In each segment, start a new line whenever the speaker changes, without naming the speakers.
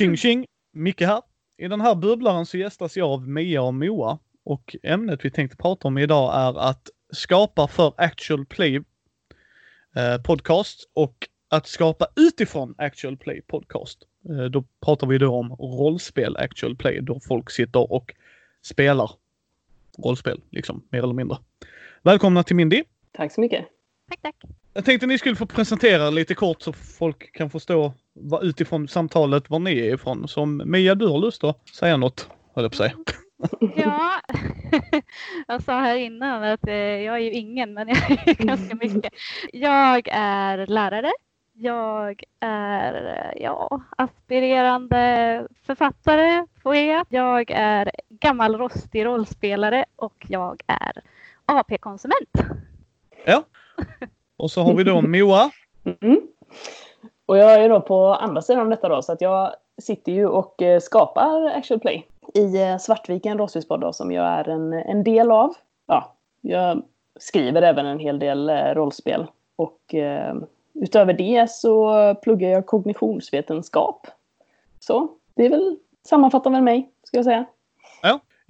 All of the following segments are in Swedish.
Tjing tjing! Micke här. I den här bubblaren så gästas jag av Mia och Moa. Och ämnet vi tänkte prata om idag är att skapa för actual play eh, podcast och att skapa utifrån actual play podcast. Eh, då pratar vi då om rollspel actual play då folk sitter och spelar rollspel, liksom mer eller mindre. Välkomna till Mindy!
Tack så mycket!
Tack, tack!
Jag tänkte ni skulle få presentera lite kort så folk kan förstå utifrån samtalet var ni är ifrån. Så om Mia, du har lust att säga något, höll jag på säga.
Ja, jag sa här innan att eh, jag är ju ingen, men jag är ganska mycket. Jag är lärare. Jag är ja, aspirerande författare, poet. Jag är gammal rostig rollspelare och jag är AP-konsument.
Ja. Och så har vi då Moa.
Mm. Och jag är då på andra sidan detta då, så att jag sitter ju och eh, skapar Actual Play i eh, Svartviken rollspelspodd som jag är en, en del av. Ja, jag skriver även en hel del eh, rollspel och eh, utöver det så pluggar jag kognitionsvetenskap. Så det är väl sammanfattar väl mig, ska jag säga.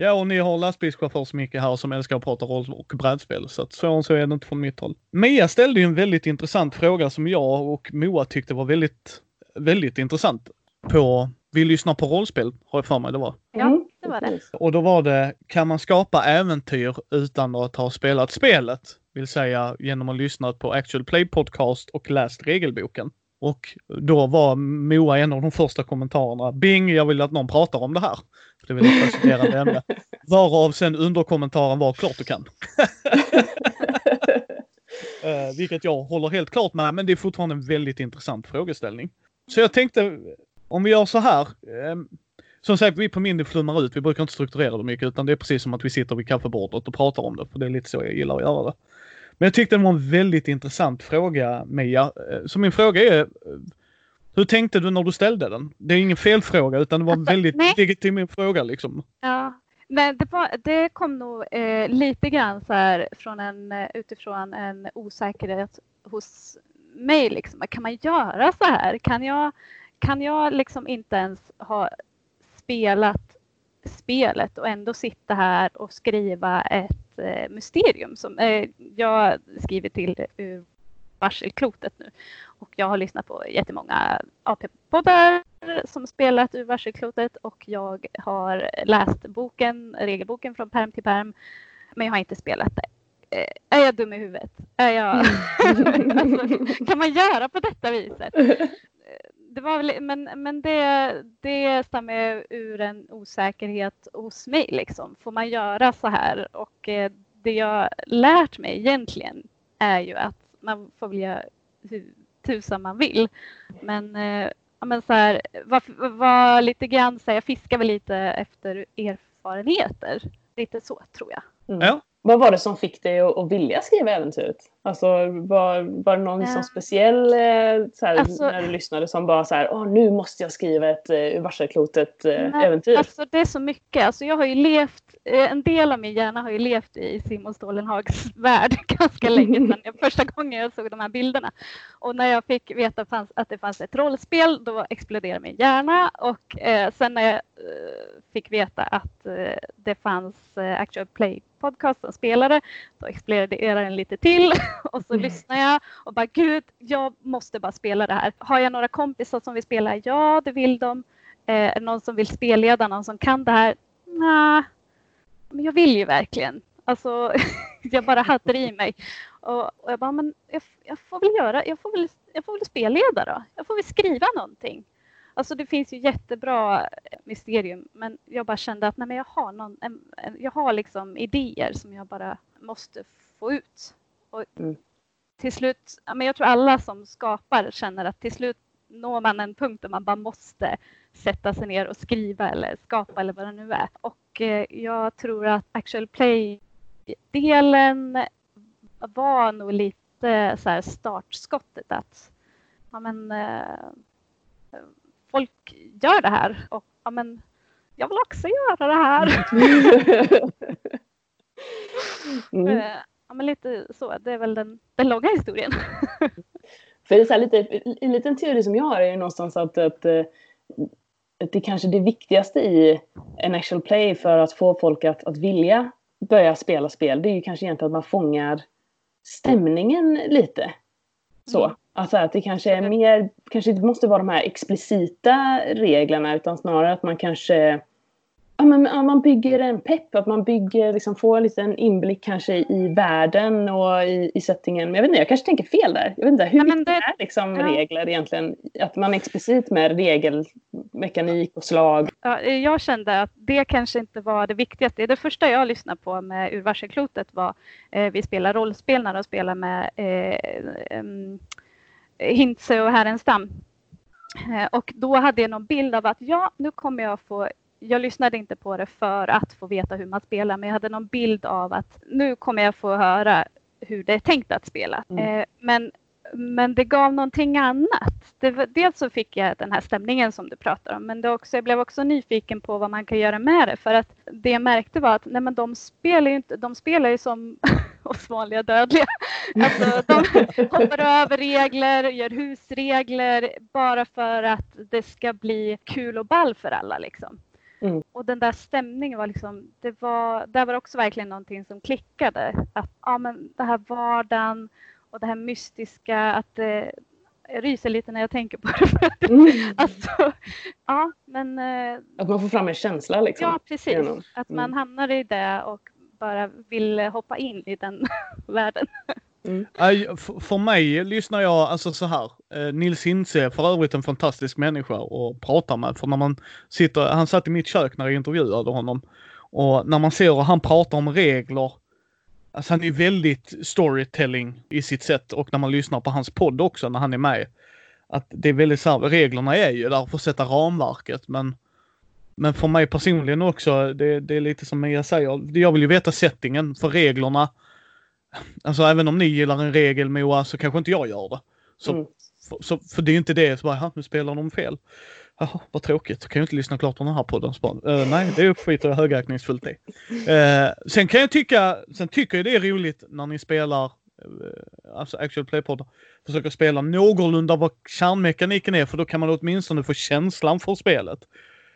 Ja, och ni har lastbilschaufför som mycket här som älskar att prata roll och brädspel. Så att så, så är det inte från mitt håll. Mia ställde ju en väldigt intressant fråga som jag och Moa tyckte var väldigt, väldigt intressant. På Vi lyssnar på rollspel, har jag för mig det var.
Ja, det var det.
Och då var det, kan man skapa äventyr utan att ha spelat spelet? Vill säga genom att lyssna på Actual Play Podcast och läst regelboken. Och då var Moa en av de första kommentarerna. Bing, jag vill att någon pratar om det här. Det vill jag presenterande ämne. Varav sen underkommentaren var klart du kan. uh, vilket jag håller helt klart med, men det är fortfarande en väldigt intressant frågeställning. Så jag tänkte, om vi gör så här. Um, som sagt, vi på Mindy flummar ut. Vi brukar inte strukturera det mycket utan det är precis som att vi sitter vid kaffebordet och pratar om det. För det är lite så jag gillar att göra det. Men jag tyckte det var en väldigt intressant fråga Mia. Så min fråga är hur tänkte du när du ställde den? Det är ingen fel fråga utan det var en
Alltså,
väldigt
nej.
legitim fråga liksom.
Ja, men det, var, det kom nog eh, lite grann så här från en, eh, utifrån en osäkerhet hos mig. Liksom. Kan man göra så här? Kan jag, kan jag liksom inte ens ha spelat spelet och ändå sitta här och skriva ett eh, mysterium som eh, jag skriver till ur varselklotet nu. Och jag har lyssnat på jättemånga AP-poddar som spelat ur varselklotet och jag har läst boken, regelboken från perm till perm. Men jag har inte spelat det. Eh, Är jag dum i huvudet? Är jag... alltså, kan man göra på detta viset? Det var väl, men men det, det stammar ur en osäkerhet hos mig. Liksom. Får man göra så här? Och eh, det jag lärt mig egentligen är ju att man får väl göra hur tusan man vill. Men, eh, ja, men så här, var, var lite grann så här, jag fiskar väl lite efter erfarenheter. Lite så tror jag.
Mm.
Ja.
Vad var det som fick dig att, att vilja skriva äventyret? Alltså, var, var det någon
Ja.
som speciell eh, så här,
Alltså-
när du lyssnade som bara så här, Åh, nu måste jag skriva ett uh, varselklotet
Nej,
äventyr?
Alltså det är så mycket. Alltså jag har ju levt, en del av min hjärna har ju levt i Simon Stålenhags värld ganska länge sedan första gången jag såg de här bilderna. Och när jag fick veta att det fanns ett rollspel då exploderade min hjärna och eh, sen när jag eh, fick veta att eh, det fanns eh, Actual Play podcast som spelare då exploderade den lite till och så
Mm.
lyssnade jag och bara gud, jag måste bara spela det här. Har jag några kompisar som vill spela? Ja, det vill de. Eh, någon som vill spelleda, någon som kan det här? Nej, men jag vill ju verkligen. Alltså, jag bara hade det i mig. Och, och jag bara, men jag, jag får väl göra, jag får väl, jag får väl spelleda då. Jag får väl skriva någonting. Alltså det finns ju jättebra mysterium, men jag bara kände att nej, men jag har någon, en, en, jag har liksom idéer som jag bara måste få ut. Och
Mm.
till slut, men jag tror alla som skapar känner att till slut når man en punkt där man bara måste sätta sig ner och skriva eller skapa eller vad det nu är. Och eh, jag tror att actual play-delen var nog lite så här startskottet att ja, men, eh, folk gör det här och ja, men, jag vill också göra det här.
Mm.
Eh, ja, men lite så, det är väl den, den långa historien.
För det är så här lite, en liten teori som jag har är ju någonstans att, att eh, det kanske det viktigaste i en actual play för att få folk att, att vilja börja spela spel, det är ju kanske egentligen att man fångar stämningen lite. Så. Alltså att det kanske är mer, kanske inte måste vara de här explicita reglerna utan snarare att man kanske ja, men, ja, man bygger en pepp, att man bygger, liksom, får en liten inblick kanske i världen och i, i settingen. Men jag vet inte, jag kanske tänker fel där. Jag vet inte, hur
Ja,
viktigt
det-
är liksom
ja.
regler egentligen? Att man är explicit med regelmekanik och slag.
Ja, jag kände att det kanske inte var det viktigaste. Det första jag lyssnade på med Ur varselklotet var eh, vi spelar rollspel när de spelar med eh, um, Hintze och Härenstam. Eh, och då hade jag någon bild av att ja, nu kommer jag få jag lyssnade inte på det för att få veta hur man spelar, men jag hade någon bild av att nu kommer jag få höra hur det är tänkt att spela.
Mm.
Eh, men, men det gav någonting annat. Det var, dels så fick jag den här stämningen som du pratar om, men det också, jag blev också nyfiken på vad man kan göra med det. För att det jag märkte var att nej, men de spelar ju inte, de spelar ju som oss vanliga dödliga. Alltså, de hoppar över regler, gör husregler bara för att det ska bli kul och ball för alla. Liksom.
Mm.
Och den där stämningen var liksom, det var, där var också verkligen någonting som klickade. Att ja, men det här vardagen och det här mystiska, att det, jag ryser lite när jag tänker på det.
Mm.
alltså, ja, men eh,
Att man får fram en känsla liksom.
ja, precis.
genom-
Att man
mm.
hamnar i det och bara vill hoppa in i den världen.
Nej, f- för mig lyssnar jag alltså så här. Eh, Nils Hintze är för övrigt en fantastisk människa att prata med. För när man sitter, han satt i mitt kök när jag intervjuade honom. Och när man ser hur han pratar om regler. Alltså han är väldigt storytelling i sitt sätt och när man lyssnar på hans podd också när han är med. Att det är väldigt så här, reglerna är ju där för att sätta ramverket men men för mig personligen också, det, det är lite som Mia säger, jag vill ju veta settingen för reglerna Alltså även om ni gillar en regel Moa så kanske inte jag gör det. Så,
Mm.
för, så, för det är ju inte det, så bara, "Ha, nu spelar de fel. Jaha, vad tråkigt. Kan jag inte lyssna klart på den här podden. "Eh, nej, det skiter jag högaktningsfullt i. Eh, sen kan jag tycka, sen tycker jag det är roligt när ni spelar, eh, alltså actual play-poddar, försöker spela någorlunda vad kärnmekaniken är för då kan man åtminstone få känslan för spelet.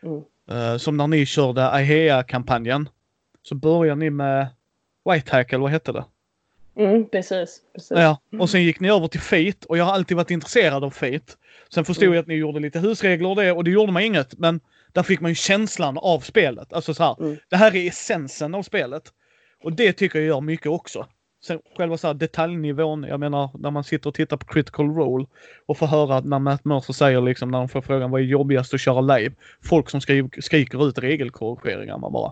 Mm.
Eh, som när ni körde Ahea-kampanjen. Så börjar ni med White Hackle, vad hette det?
Mm, precis. precis.
Ja, och sen gick ni över till Fate och jag har alltid varit intresserad av Fate. Sen förstod
Mm.
jag att ni gjorde lite husregler och det och det gjorde man inget. Men där fick man ju känslan av spelet. Alltså så här,
Mm.
det här är essensen av spelet. Och det tycker jag gör mycket också. Sen själva så här detaljnivån, jag menar när man sitter och tittar på critical role och får höra när Matt Mercer säger liksom när de får frågan vad är jobbigast att köra live? Folk som skri- skriker ut regelkorrigeringar man bara.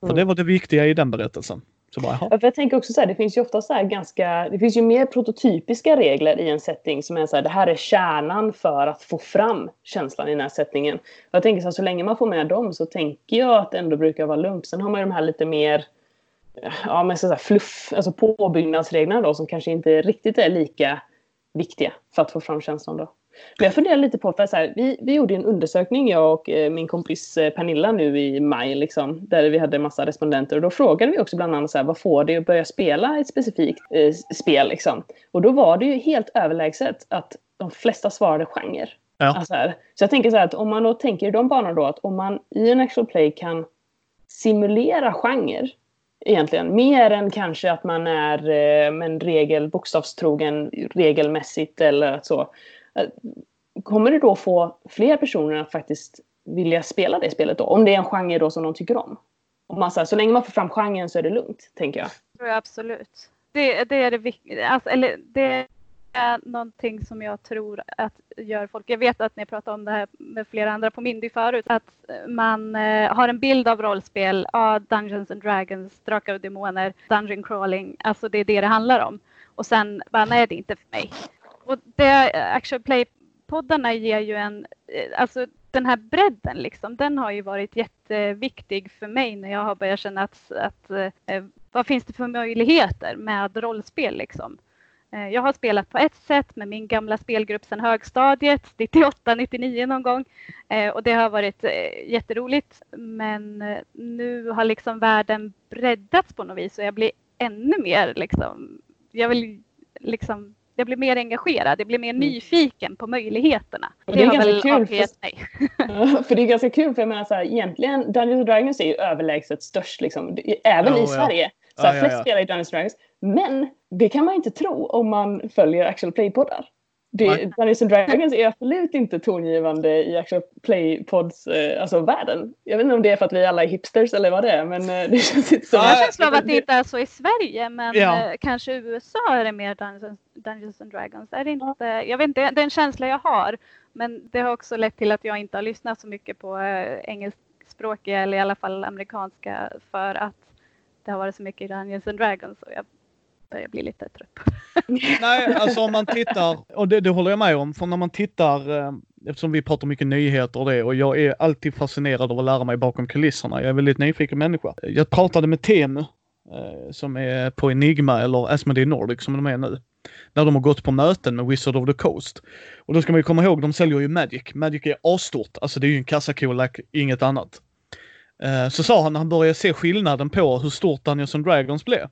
För
Mm.
det var det viktiga i den berättelsen. Så bara.
Ja, för jag tänker också så här, det finns ju ofta så här ganska, det finns ju mer prototypiska regler i en setting som är så här, det här är kärnan för att få fram känslan i den här settingen. Jag tänker så här, så länge man får med dem så tänker jag att det ändå brukar vara lugnt. Sen har man ju de här lite mer, ja men så fluff, alltså påbyggnadsreglerna då som kanske inte riktigt är lika viktiga för att få fram känslan då. Men jag funderar lite på, för så här, vi, vi gjorde en undersökning, jag och eh, min kompis eh, Pernilla nu i maj, liksom, där vi hade en massa respondenter. Och då frågade vi också bland annat så här, vad får dig att börja spela ett specifikt eh, spel? Liksom? Och då var det ju helt överlägset att de flesta svarade genre.
Ja.
Alltså här. Så jag tänker så här att om man då tänker i de banorna då att om man i en actual play kan simulera genre egentligen. Mer än kanske att man är eh, en regel, bokstavstrogen regelmässigt eller så. Eh, kommer det då få fler personer att faktiskt vilja spela det spelet då? Om det är en genre då som de tycker om. Om man, så, här, så länge man får fram genren så är det lugnt, tänker jag.
tror jag absolut. Det, det är det viktiga. Alltså, eller det är någonting som jag tror att gör folk. Jag vet att ni pratat om det här med flera andra på Mindy förut. Att man eh, har en bild av rollspel. Ja, Dungeons and Dragons, Drakar och Demoner, Dungeon crawling. Alltså det är det det handlar om. Och sen bara, nej det är inte för mig. Och det Actual Play-poddarna ger ju en, eh, alltså den här bredden liksom, den har ju varit jätteviktig för mig när jag har börjat känna att, att eh, vad finns det för möjligheter med rollspel liksom? Eh, Jag har spelat på ett sätt med min gamla spelgrupp sedan högstadiet, 98, 99 någon gång. Eh, Och det har varit eh, jätteroligt. Men nu har liksom världen breddats på något vis och jag blir ännu mer liksom, jag vill liksom jag blir mer engagerad, jag blir mer nyfiken på möjligheterna.
Och det är
har
ganska
väl
kul, för-
mig.
Ja, för det är ganska kul för jag menar så här, egentligen Dungeons and Dragons är ju överlägset störst liksom, Det- även
Ja,
i
ja.
Sverige. Så här,
Ja, ja,
flest
ja.
spelar i Dungeons and Dragons. Men det kan man inte tro om man följer actual play-poddar. Dungeons and Dragons är absolut inte tongivande i actual play-pods, eh, alltså världen. Jag vet inte om det är för att vi alla är hipsters eller vad det är, men eh, det känns inte så.
Jag har en känsla av att det inte är så i Sverige men
Ja.
eh, kanske i USA är det mer Dungeons, Dungeons and Dragons. Är det inte, jag vet inte, det är en känsla jag har. Men det har också lett till att jag inte har lyssnat så mycket på eh, engelskspråkiga eller i alla fall amerikanska för att det har varit så mycket Dungeons and Dragons och jag börjar bli lite trött.
Nej, alltså om man tittar, och det, det håller jag med om, för när man tittar, eh, eftersom vi pratar mycket nyheter och det, och jag är alltid fascinerad av att lära mig bakom kulisserna. Jag är väldigt nyfiken människa. Jag pratade med Temu, eh, som är på Enigma eller Asmodee Nordic som de är nu. När de har gått på möten med Wizard of the Coast. Och då ska man ju komma ihåg, de säljer ju Magic. Magic är asstort, alltså det är ju en kassakolack, inget annat. Eh, så sa han när han började se skillnaden på hur stort Dungeons and Dragons blev.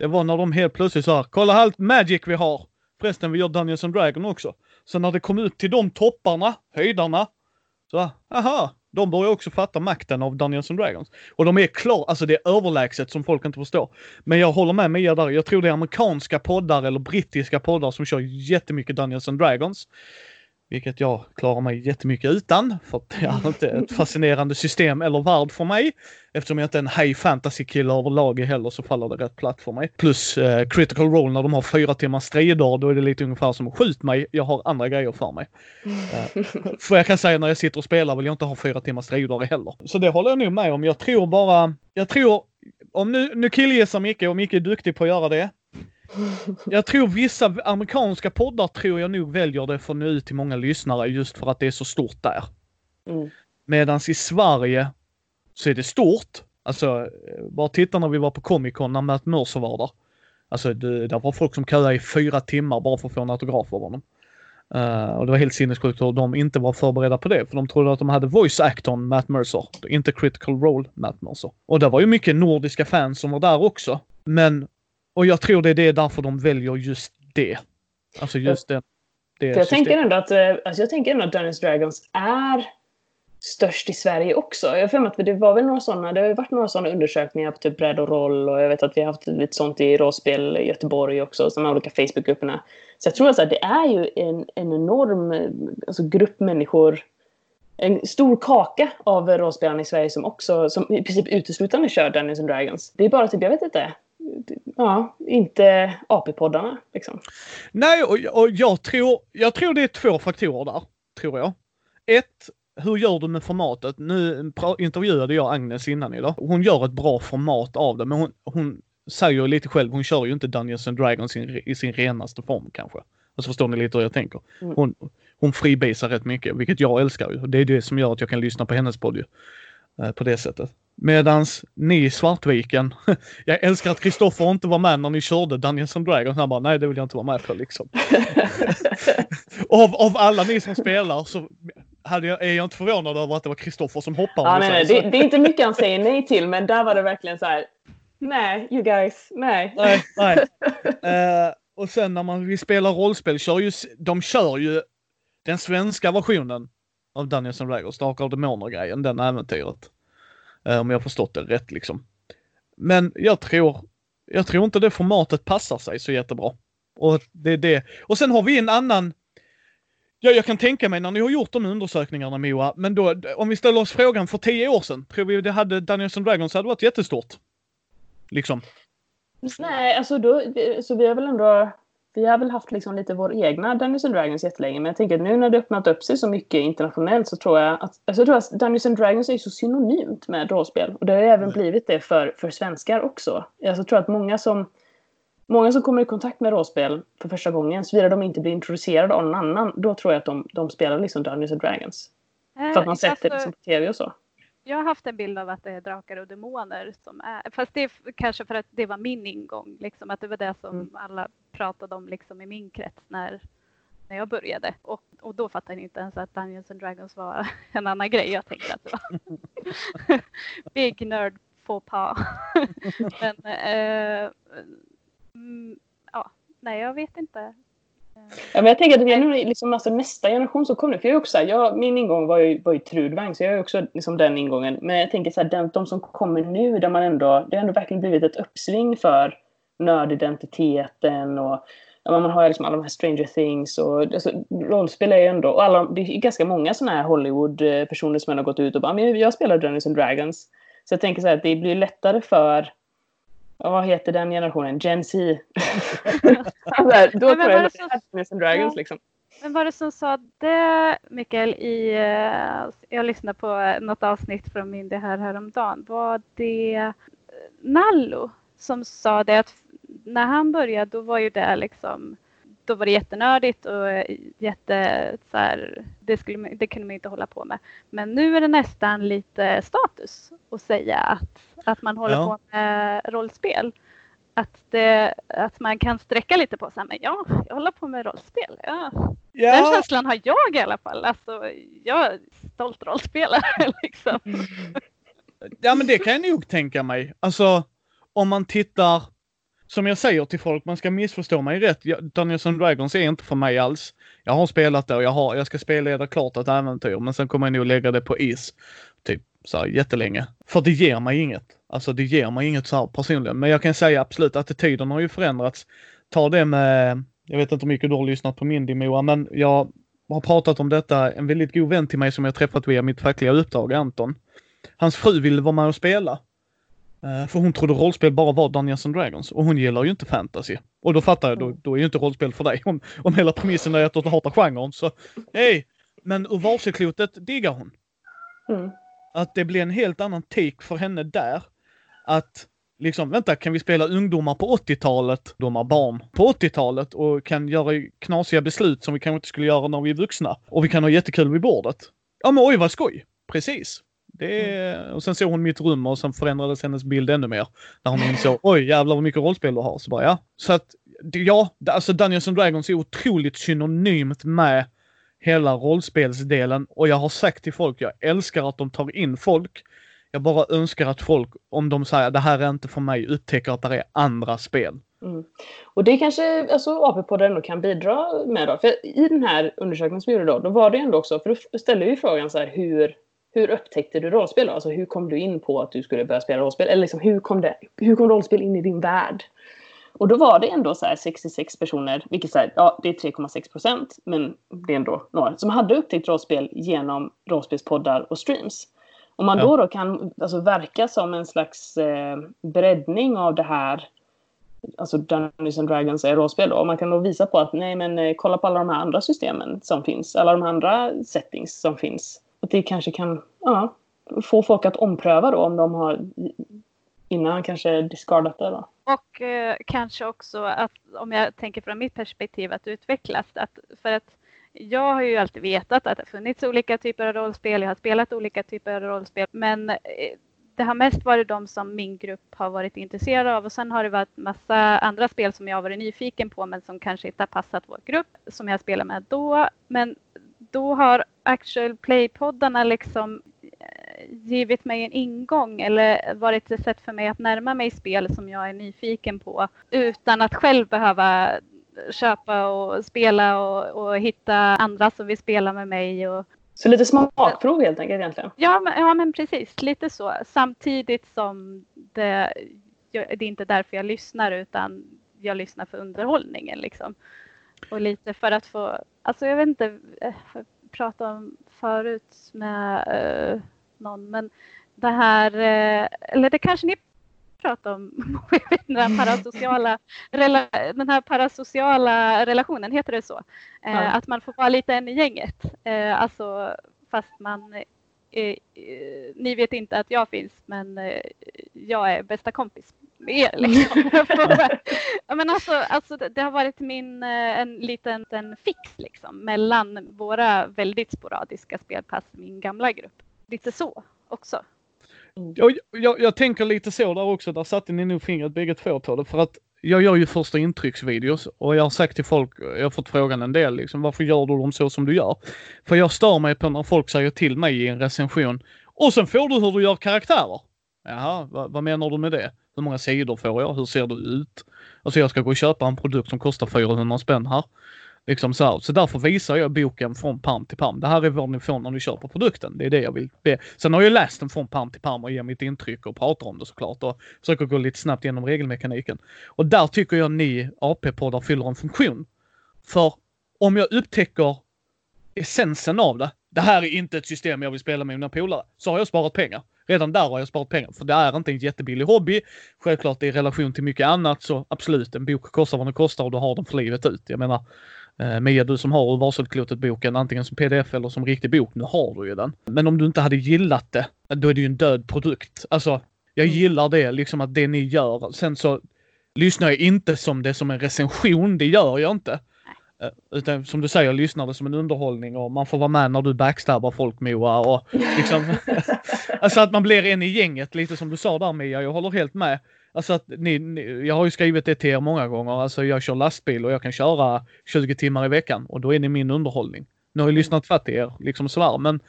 Det var när de helt plötsligt sa kolla allt Magic vi har. Förresten vi gör Dungeons and Dragon också. Så när det kom ut till de topparna, höjdarna. Så aha, de börjar också fatta makten av Dungeons and Dragons. Och de är klar, alltså det är överlägset som folk inte förstår. Men jag håller med Mia där, jag tror det är amerikanska poddar eller brittiska poddar som kör jättemycket Dungeons and Dragons. Vilket jag klarar mig jättemycket utan, för det är inte ett fascinerande system eller värld för mig. Eftersom jag inte är en high fantasy-kille överlag heller så faller det rätt platt för mig. Plus eh, critical role när de har fyra timmar strider, då är det lite ungefär som skjut mig, jag har andra grejer för mig. Eh, för jag kan säga när jag sitter och spelar vill jag inte ha fyra timmar strider heller. Så det håller jag nog med om. Jag tror bara, jag tror, om nu, nu killgissar Micke och Micke är duktig på att göra det. Jag tror vissa amerikanska poddar tror jag nog väljer det för att nå ut till många lyssnare just för att det är så stort där.
Mm.
Medans i Sverige så är det stort. Alltså, bara titta när vi var på Comic Con när Matt Mercer var där. Alltså, det, där var folk som köade i fyra timmar bara för att få en autograf av honom. Eh, och det var helt sinnessjukt hur de inte var förberedda på det. För de trodde att de hade voice actorn Matt Mercer, inte critical role Matt Mercer. Och det var ju mycket nordiska fans som var där också. Men, och jag tror det är det därför de väljer just det. Alltså just det. det
jag tänker ändå att, eh, alltså jag tänker ändå att Dungeons Dragons är störst i Sverige också. Jag har för mig att det var väl några sådana, det har varit några sådana undersökningar på typ bredd och roll och jag vet att vi har haft lite sånt i rollspel i Göteborg också, de här olika Facebookgrupperna. Så jag tror alltså att det är ju en, en enorm eh, alltså grupp människor, en stor kaka av rollspelarna i Sverige som också, som i princip uteslutande kör Dungeons and Dragons. Det är bara typ, jag vet inte, ja, inte AP-poddarna liksom.
Nej, och, och jag, tror, jag tror det är två faktorer där. Tror jag. Ett, hur gör du med formatet? Nu intervjuade jag Agnes innan idag. Hon gör ett bra format av det, men hon, hon säger ju lite själv, hon kör ju inte Dungeons and Dragons i, i sin renaste form kanske. Och så förstår ni lite hur jag tänker.
Mm.
Hon, hon freebasar rätt mycket, vilket jag älskar ju. Det är det som gör att jag kan lyssna på hennes podd ju. Eh, På det sättet. Medans ni i Svartviken, jag älskar att Kristoffer inte var med när ni körde Dungeons and Dragons. Han bara, nej det vill jag inte vara med på liksom. av, av alla ni som spelar så hade jag, är jag inte förvånad över att det var Kristoffer som hoppade.
Ja, nej, nej, det, det är inte mycket han säger nej till, men där var det verkligen så här. Nej, you guys, nej.
Nej, nej. Eh, och sen när man vill spela rollspel, kör ju, de kör ju den svenska versionen av Dungeons and Dragons, Drakar och Demoner-grejen, den äventyret. Eh, om jag har förstått det rätt liksom. Men jag tror, jag tror inte det formatet passar sig så jättebra. Och det är det. Och sen har vi en annan Ja, jag kan tänka mig när ni har gjort de undersökningarna Moa, men då om vi ställer oss frågan för tio år sedan, tror vi det hade Daniels and Dragons hade varit jättestort? Liksom.
Nej, alltså då, så vi har väl ändå, vi har väl haft liksom lite vår egna Dungeons and Dragons jättelänge, men jag tänker att nu när det öppnat upp sig så mycket internationellt så tror jag att, alltså jag tror att Dungeons and Dragons är så synonymt med rollspel och det har ju även blivit det för, för svenskar också. Jag tror att många som, många som kommer i kontakt med rollspel för första gången, såvida de inte blir introducerade av någon annan, då tror jag att de, de spelar liksom Dungeons and Dragons.
Eh,
För att man sett det
alltså,
liksom på tv och så.
Jag har haft en bild av att det är drakar och demoner som är, fast det är kanske för att det var min ingång, liksom, att det var det som
Mm.
alla pratade om liksom, i min krets när, när jag började. Och, och då fattade jag inte ens att Dungeons and Dragons var en annan grej. Jag tänkte att det var big nerd faux pas. Men eh, mm, ja, nej jag vet inte.
Ja, men jag tänker att vi är nog liksom alltså nästa generation som kommer. För jag är också här, jag, min ingång var ju, var ju Trudvang, så jag är också liksom den ingången. Men jag tänker så här, den, de som kommer nu, där man ändå, det har ändå verkligen blivit ett uppsving för nördidentiteten och ja, man har liksom alla de här Stranger Things och alltså, rollspel är ju ändå, och alla, det är ganska många sådana här Hollywood-personer som har gått ut och bara, jag spelar Dungeons and Dragons. Så jag tänker så här att det blir lättare för vad heter den generationen? Gen Z. alltså, då tror jag att det är Dungeons and Dragons liksom.
Men var det som sa det, Mikael, i, uh, jag lyssnade på något avsnitt från Mindy här häromdagen. Var det eh, Nallo som sa det att när han började då var ju det liksom då var det jättenördigt och jätte så här, det, skulle, det kunde man inte hålla på med. Men nu är det nästan lite status att säga att, att man håller ja. på med rollspel. Att, det, att man kan sträcka lite på sig, men ja, jag håller på med rollspel. Ja. ja. Den känslan har jag i alla fall. Alltså, jag är stolt rollspelare. Liksom.
Ja, men det kan jag nog tänka mig. Alltså, om man tittar som jag säger till folk, man ska missförstå mig rätt. Dungeons and Dragons är inte för mig alls. Jag har spelat det och jag, har, jag ska spela klart ett äventyr, men sen kommer jag nog lägga det på is. Typ så här jättelänge. För det ger mig inget. Alltså det ger mig inget så här personligen. Men jag kan säga absolut, attityden har ju förändrats. Ta det med, jag vet inte hur mycket du har lyssnat på Mindy Moa, men jag har pratat om detta, en väldigt god vän till mig som jag träffat via mitt fackliga uppdrag, Anton. Hans fru ville vara med och spela. Uh, för hon trodde rollspel bara var Dungeons and Dragons och hon gillar ju inte fantasy. Och då fattar jag, då, då är ju inte rollspel för dig. Om, om hela premissen är att du hatar genren så, hej! Men ur varseklotet diggar hon. Mm. Att det blir en helt annan take för henne där. Att liksom, vänta, kan vi spela ungdomar på 80-talet, ungdomar, barn, på 80-talet och kan göra knasiga beslut som vi kanske inte skulle göra när vi är vuxna. Och vi kan ha jättekul vid bordet. Ja men oj vad skoj! Precis. Det är, och sen såg hon mitt rum och sen förändrades hennes bild ännu mer. När hon insåg, oj jävlar vad mycket rollspel du har. Så bara ja. Så att, ja, alltså Dungeons and Dragons är otroligt synonymt med hela rollspelsdelen och jag har sagt till folk, jag älskar att de tar in folk. Jag bara önskar att folk, om de säger det här är inte för mig, upptäcker att det är andra spel.
Mm. Och det kanske alltså, AP-podden ändå kan bidra med då. För i den här undersökningen som vi gjorde då, då var det ändå också, för då ställde vi frågan så här, hur hur upptäckte du rollspel? Då? Alltså hur kom du in på att du skulle börja spela rollspel? Eller liksom, hur, kom det, hur kom rollspel in i din värld? Och då var det ändå så 66 personer, vilket är, ja, det är 3,6 procent, men det är ändå några, som hade upptäckt rollspel genom rollspelspoddar och streams. Om man ja. då, då kan alltså, verka som en slags eh, breddning av det här, alltså Dungeons and Dragons är rollspel då, och man kan då visa på att nej men eh, kolla på alla de här andra systemen som finns, alla de andra settings som finns det kanske kan ja, få folk att ompröva då om de har innan kanske discardat det. Då.
Och eh, kanske också att om jag tänker från mitt perspektiv att utvecklas. Att, för att jag har ju alltid vetat att det funnits olika typer av rollspel. Jag har spelat olika typer av rollspel. Men eh, det har mest varit de som min grupp har varit intresserad av och sen har det varit massa andra spel som jag har varit nyfiken på men som kanske inte har passat vår grupp som jag spelar med då. Men då har actual play-poddarna liksom eh, givit mig en ingång eller varit ett sätt för mig att närma mig spel som jag är nyfiken på utan att själv behöva köpa och spela och, och hitta andra som vill spela med mig. Och...
Så lite smakprov helt enkelt egentligen?
Ja men, ja, men precis, lite så. Samtidigt som det, det är inte därför jag lyssnar utan jag lyssnar för underhållningen liksom. Och lite för att få, alltså jag vet inte, eh, pratade om förut med uh, någon, men det här, uh, eller det kanske ni pratade om, den här parasociala, den här parasociala relationen, heter det så? Uh, ja. Att man får vara lite en i gänget, alltså fast man ni vet inte att jag finns men jag är bästa kompis mer. Liksom. men alltså, alltså, det har varit min, eh, en liten en fix liksom, mellan våra väldigt sporadiska spelpass, min gamla grupp. Lite så också.
Mm. Jag, jag, jag, tänker lite så där också, där satte ni nog fingret bägge två på det. För att jag gör ju första intrycksvideos och jag har sagt till folk, jag har fått frågan en del liksom, varför gör du dem så som du gör? För jag stör mig på när folk säger till mig i en recension, och sen får du hur du gör karaktärer. Jaha, vad, vad menar du med det? Hur många sidor får jag? Hur ser det ut? Alltså jag ska gå och köpa en produkt som kostar 400 spänn här. Liksom så, här. så därför visar jag boken från pam till pam. Det här är vad ni får när ni köper produkten. Det är det jag vill be. Sen har jag läst den från pam till pam och ger mitt intryck och pratar om det såklart och försöker gå lite snabbt genom regelmekaniken. Och där tycker jag ni AP-poddar fyller en funktion. För om jag upptäcker essensen av det. Det här är inte ett system jag vill spela med mina polare. Så har jag sparat pengar. Redan där har jag sparat pengar. För det är inte en jättebillig hobby. Självklart i relation till mycket annat så absolut, en bok kostar vad den kostar och du har den för livet ut. Jag menar, eh, Mia, du som har Varselklotet-boken antingen som pdf eller som riktig bok, nu har du ju den. Men om du inte hade gillat det, då är det ju en död produkt. Alltså, jag
Mm.
gillar det, liksom att det ni gör. Sen så lyssnar jag inte som det som en recension, det gör jag inte. Eh, Utan som du säger, jag lyssnar det som en underhållning och man får vara med när du backstabbar folk Moa och liksom Alltså att man blir en i gänget lite som du sa där Mia, jag håller helt med. Alltså att ni, ni, jag har ju skrivit det till er många gånger, alltså jag kör lastbil och jag kan köra 20 timmar i veckan och då är ni min underhållning. Nu har jag lyssnat fatt i er liksom sådär men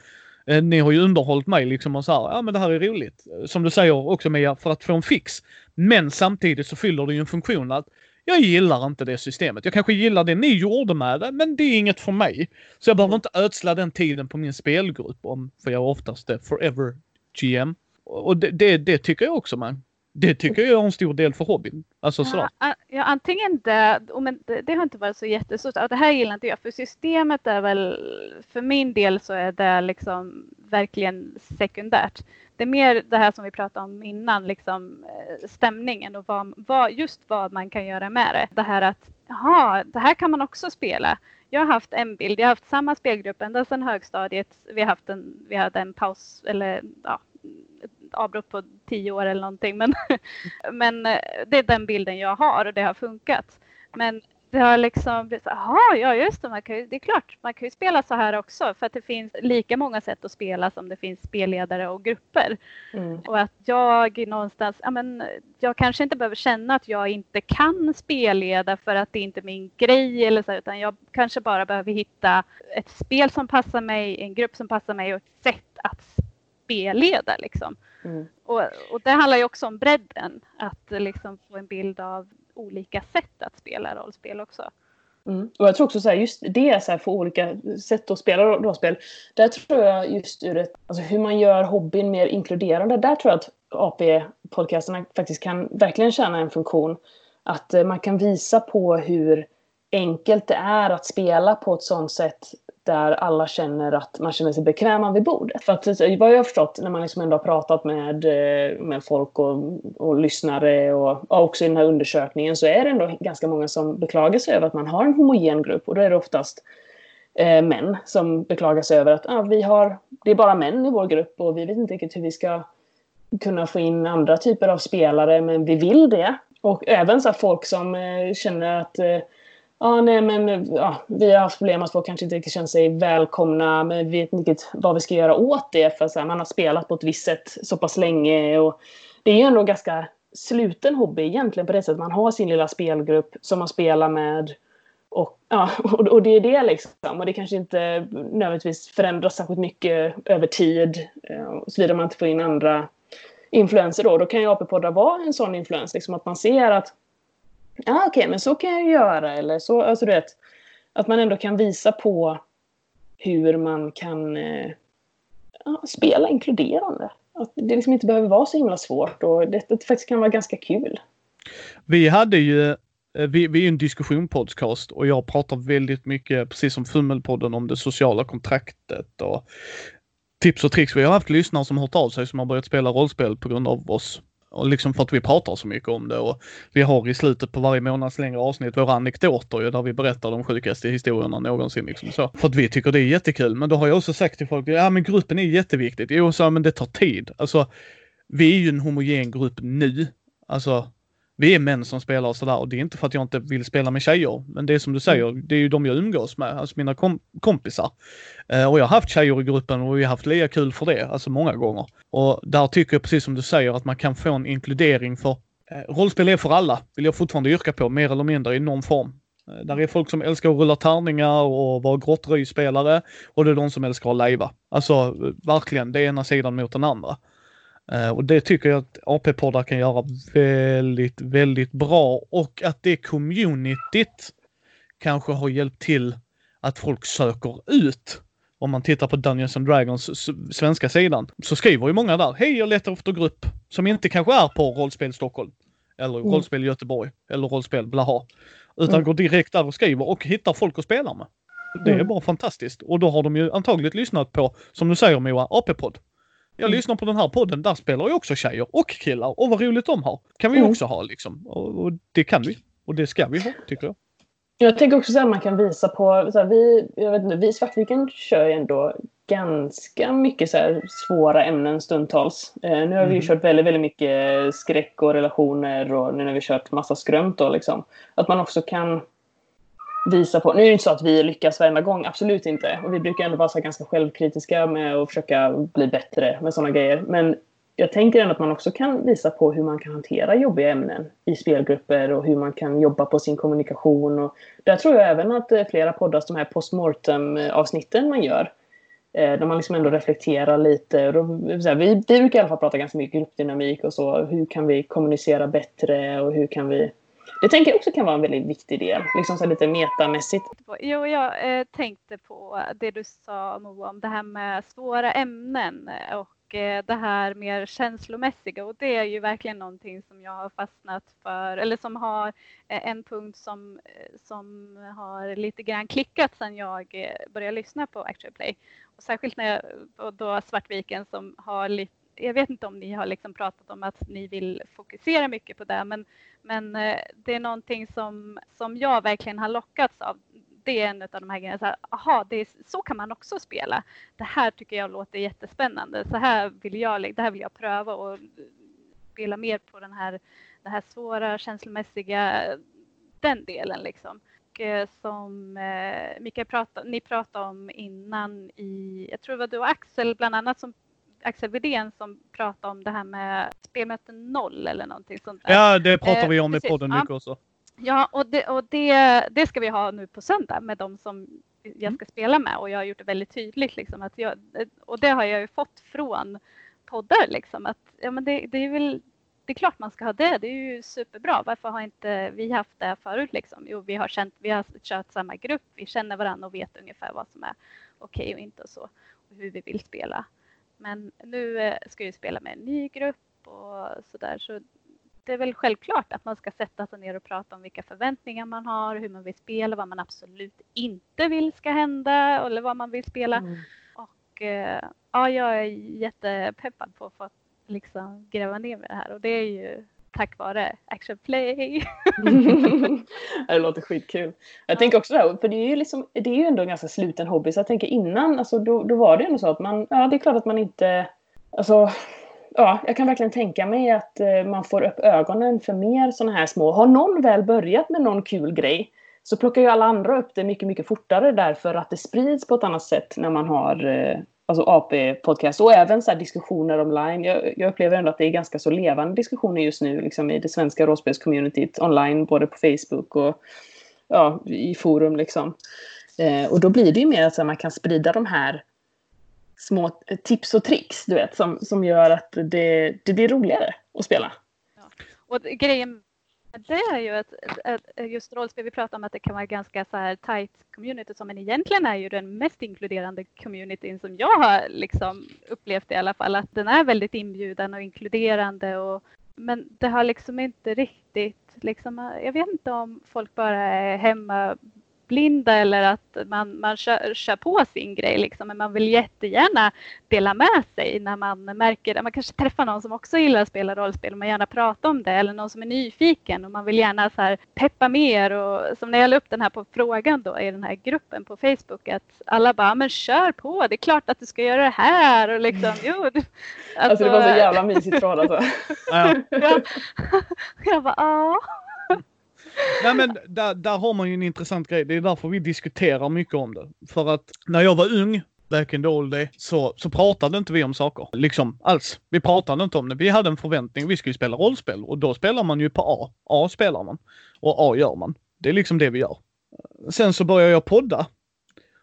eh, ni har ju underhållit mig liksom och så här, ja men det här är roligt. Som du säger också Mia, för att få en fix. Men samtidigt så fyller det ju en funktion att jag gillar inte det systemet. Jag kanske gillar det ni gjorde med det, men det är inget för mig. Så jag behöver inte ödsla den tiden på min spelgrupp om, för jag är oftast det, forever GM. Och det, det, det tycker jag också man. Det tycker jag är en stor del för hobbyn. Alltså sådär.
Ja, ja, antingen det, men det, det har inte varit så jättestort. Det här gillar inte jag, för systemet är väl, för min del så är det liksom verkligen sekundärt. Det är mer det här som vi pratade om innan, liksom eh, stämningen och vad, vad, just vad man kan göra med det. Det här att, jaha, det här kan man också spela. Jag har haft en bild, jag har haft samma spelgrupp ända sedan högstadiet. Vi har haft en, vi hade en paus, eller ja, ett avbrott på tio år eller någonting. Men, men eh, det är den bilden jag har och det har funkat. Men det har liksom blivit så jaha, ja just det, man kan ju, det är klart, man kan ju spela så här också för att det finns lika många sätt att spela som det finns spelledare och grupper.
Mm.
Och att jag någonstans, ja men jag kanske inte behöver känna att jag inte kan spelleda för att det inte är min grej eller så, utan jag kanske bara behöver hitta ett spel som passar mig, en grupp som passar mig och ett sätt att spelleda liksom.
Mm.
Och, och det handlar ju också om bredden, att liksom få en bild av olika sätt att spela rollspel också.
Mm. Och jag tror också så här, just det, så här, få olika sätt att spela rollspel. Där tror jag just ur ett, alltså hur man gör hobbyn mer inkluderande. Där tror jag att AP-podcasterna faktiskt kan verkligen tjäna en funktion. Att eh, man kan visa på hur enkelt det är att spela på ett sånt sätt där alla känner att man känner sig bekväma vid bordet. För att eh, vad jag har förstått när man liksom ändå har pratat med, eh, med folk och, och lyssnare och och, också i den här undersökningen så är det ändå ganska många som beklagar sig över att man har en homogen grupp och då är det oftast eh, män som beklagar sig över att ah, vi har, det är bara män i vår grupp och vi vet inte riktigt hur vi ska kunna få in andra typer av spelare men vi vill det. Och även så folk som eh, känner att eh, Ja, nej, men ja, vi har haft problem att folk kanske inte riktigt känner sig välkomna, men vi vet inte riktigt vad vi ska göra åt det, för så här, man har spelat på ett visst sätt så pass länge. Och det är ju ändå en ganska sluten hobby egentligen på det sättet. Man har sin lilla spelgrupp som man spelar med. Och, ja, och, och det är det liksom. Och det kanske inte nödvändigtvis förändras särskilt mycket över tid. Eh, Såvida man inte får in andra influenser då. Då kan ju AP-poddar vara en sån influens. Liksom att man ser att ja okej, men så kan jag göra. Eller så, alltså du vet, att man ändå kan visa på hur man kan eh, ja, spela inkluderande. Att det liksom inte behöver vara så himla svårt och det, det faktiskt kan vara ganska kul.
Vi hade ju, eh, vi, vi är ju en diskussionpodcast och jag pratar väldigt mycket, precis som Fummelpodden, om det sociala kontraktet och tips och tricks. Vi har haft lyssnare som har hört av sig som har börjat spela rollspel på grund av oss. Och liksom för att vi pratar så mycket om det och vi har i slutet på varje månads längre avsnitt våra anekdoter ju där vi berättar de sjukaste historierna någonsin liksom så. För att vi tycker det är jättekul. Men då har jag också sagt till folk, ja men gruppen är jätteviktigt. Jo, så, men det tar tid. Alltså, vi är ju en homogen grupp nu. Alltså, vi är män som spelar och sådär och det är inte för att jag inte vill spela med tjejer. Men det är som du säger, det är ju de jag umgås med, alltså mina kom kompisar. Eh, och jag har haft tjejer i gruppen och vi har haft lika kul för det, alltså många gånger. Och där tycker jag precis som du säger att man kan få en inkludering för eh, rollspel är för alla, vill jag fortfarande yrka på, mer eller mindre i någon form. Eh, där är folk som älskar att rulla tärningar och vara grottröjspelare och det är de som älskar att lajva. Alltså eh, verkligen, det är ena sidan mot den andra. Eh, och det tycker jag att AP-poddar kan göra väldigt, väldigt bra och att det communityt kanske har hjälpt till att folk söker ut. Om man tittar på Dungeons and Dragons svenska sidan så skriver ju många där, hej jag letar efter grupp som inte kanske är på Rollspel Stockholm. Eller
Mm.
Rollspel Göteborg. Eller Rollspel Blaha. Utan
Mm.
går direkt där och skriver och hittar folk att spela med. Det är
Mm.
bara fantastiskt. Och då har de ju antagligen lyssnat på, som du säger Moa, AP-podd. Jag
Mm.
lyssnar på den här podden, där spelar ju också tjejer och killar. Och vad roligt de har. Kan vi
Mm.
också ha liksom. Och, och det kan vi. Och det ska vi ha, tycker jag.
Jag tänker också att man kan visa på, så här, vi, jag vet inte, vi i Svartviken kör ju ändå ganska mycket så här svåra ämnen stundtals. Eh, nu har vi ju
Mhm.
kört väldigt, väldigt mycket skräck och relationer och nu har vi kört massa skrömt då liksom. Att man också kan visa på, nu är det inte så att vi lyckas varenda gång, absolut inte. Och vi brukar ändå vara så ganska självkritiska med att försöka bli bättre med sådana grejer. Men jag tänker ändå att man också kan visa på hur man kan hantera jobbiga ämnen i spelgrupper och hur man kan jobba på sin kommunikation. Och där tror jag även att eh, flera poddar, de här postmortem-avsnitten man gör, eh, där man liksom ändå reflekterar lite. Vi, vi brukar i alla fall prata ganska mycket gruppdynamik och så. Hur kan vi kommunicera bättre och hur kan vi... Det tänker jag också kan vara en väldigt viktig del, liksom så här lite metamässigt.
Jo, jag eh, tänkte på det du sa Moa om det här med svåra ämnen och eh, det här mer känslomässiga och det är ju verkligen någonting som jag har fastnat för eller som har eh, en punkt som, eh, som har lite grann klickat sedan jag eh, började lyssna på Actual Play. Och särskilt när jag, och då Svartviken som har lite jag vet inte om ni har liksom pratat om att ni vill fokusera mycket på det, men, men eh, det är någonting som, som jag verkligen har lockats av. Det är en av de här grejerna, så här, aha, det är, så kan man också spela. Det här tycker jag låter jättespännande. Så här vill jag, det här vill jag pröva och spela mer på den här, det här svåra känslomässiga, den delen liksom. Och eh, som eh, Mikael pratade, ni pratade om innan i, jag tror det var du och Axel bland annat som Axel Widén som pratade om det här med spelmöte noll eller någonting sånt där.
Ja, det pratar
Eh,
vi om i
precis,
podden
ja.
mycket också.
Ja, och, det, och det, det ska vi ha nu på söndag med de som jag
Mm.
ska spela med och jag har gjort det väldigt tydligt liksom att jag, och det har jag ju fått från poddar liksom att ja men det, det är väl det är klart man ska ha det, det är ju superbra. Varför har inte vi haft det förut liksom? Jo, vi har känt, vi har kört samma grupp, vi känner varandra och vet ungefär vad som är okej och inte och så och hur vi vill spela. Men nu eh, ska jag spela med en ny grupp och sådär så det är väl självklart att man ska sätta sig ner och prata om vilka förväntningar man har, hur man vill spela, vad man absolut inte vill ska hända eller vad man vill spela.
Mm.
Och eh, ja, jag är jättepeppad på att få liksom gräva ner med det här och det är ju tack vare Action Play.
det låter skitkul. Jag tänker också det här, för det är ju liksom, det är ju ändå en ganska sluten hobby. Så jag tänker innan, alltså, då, då var det ändå så att man, ja det är klart att man inte, alltså, ja, jag kan verkligen tänka mig att eh, man får upp ögonen för mer sådana här små, har någon väl börjat med någon kul grej så plockar ju alla andra upp det mycket, mycket fortare därför att det sprids på ett annat sätt när man har eh, alltså AP-podcast och även så här diskussioner online. Jag, jag upplever ändå att det är ganska så levande diskussioner just nu liksom i det svenska rollspelscommunityt online, både på Facebook och ja, i forum liksom. Eh, och då blir det ju mer att så man kan sprida de här små tips och tricks, du vet, som, som gör att det, det blir roligare att spela.
Och grejen det är ju att, att just rollspel, vi pratar om att det kan vara ganska så här tight community, som men egentligen är ju den mest inkluderande communityn som jag har liksom upplevt i alla fall, att den är väldigt inbjudande och inkluderande och men det har liksom inte riktigt, liksom, jag vet inte om folk bara är hemma blinda eller att man, man kör, kör på sin grej liksom. Men man vill jättegärna dela med sig när man märker, man kanske träffar någon som också gillar att spela rollspel och man gärna pratar om det eller någon som är nyfiken och man vill gärna så här peppa mer och som när jag la upp den här på frågan då i den här gruppen på Facebook att alla bara, men kör på, det är klart att du ska göra det här och liksom, jo. du-
Alltså, det var så jävla mysigt tråd alltså.
Ja.
Jag bara, ja.
Nej men där, där har man ju en intressant grej. Det är därför vi diskuterar mycket om det. För att när jag var ung, back in the old day, så, så pratade inte vi om saker. Liksom alls. Vi pratade inte om det. Vi hade en förväntning. Vi skulle spela rollspel och då spelar man ju på A. A spelar man. Och A gör man. Det är liksom det vi gör. Sen så började jag podda.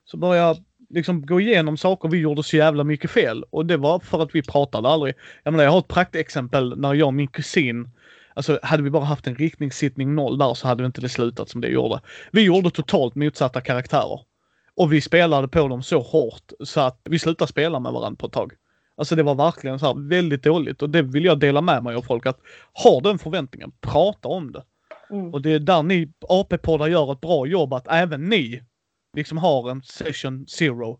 Så började jag liksom gå igenom saker vi gjorde så jävla mycket fel. Och det var för att vi pratade aldrig. Jag menar jag har ett praktexempel när jag och min kusin Alltså hade vi bara haft en riktningssittning noll där så hade det inte det slutat som det gjorde. Vi gjorde totalt motsatta karaktärer. Och vi spelade på dem så hårt så att vi slutade spela med varandra på ett tag. Alltså det var verkligen så här väldigt dåligt och det vill jag dela med mig av folk att har den förväntningen, prata om det.
Mm.
Och det är där ni AP-poddar gör ett bra jobb att även ni liksom har en session zero.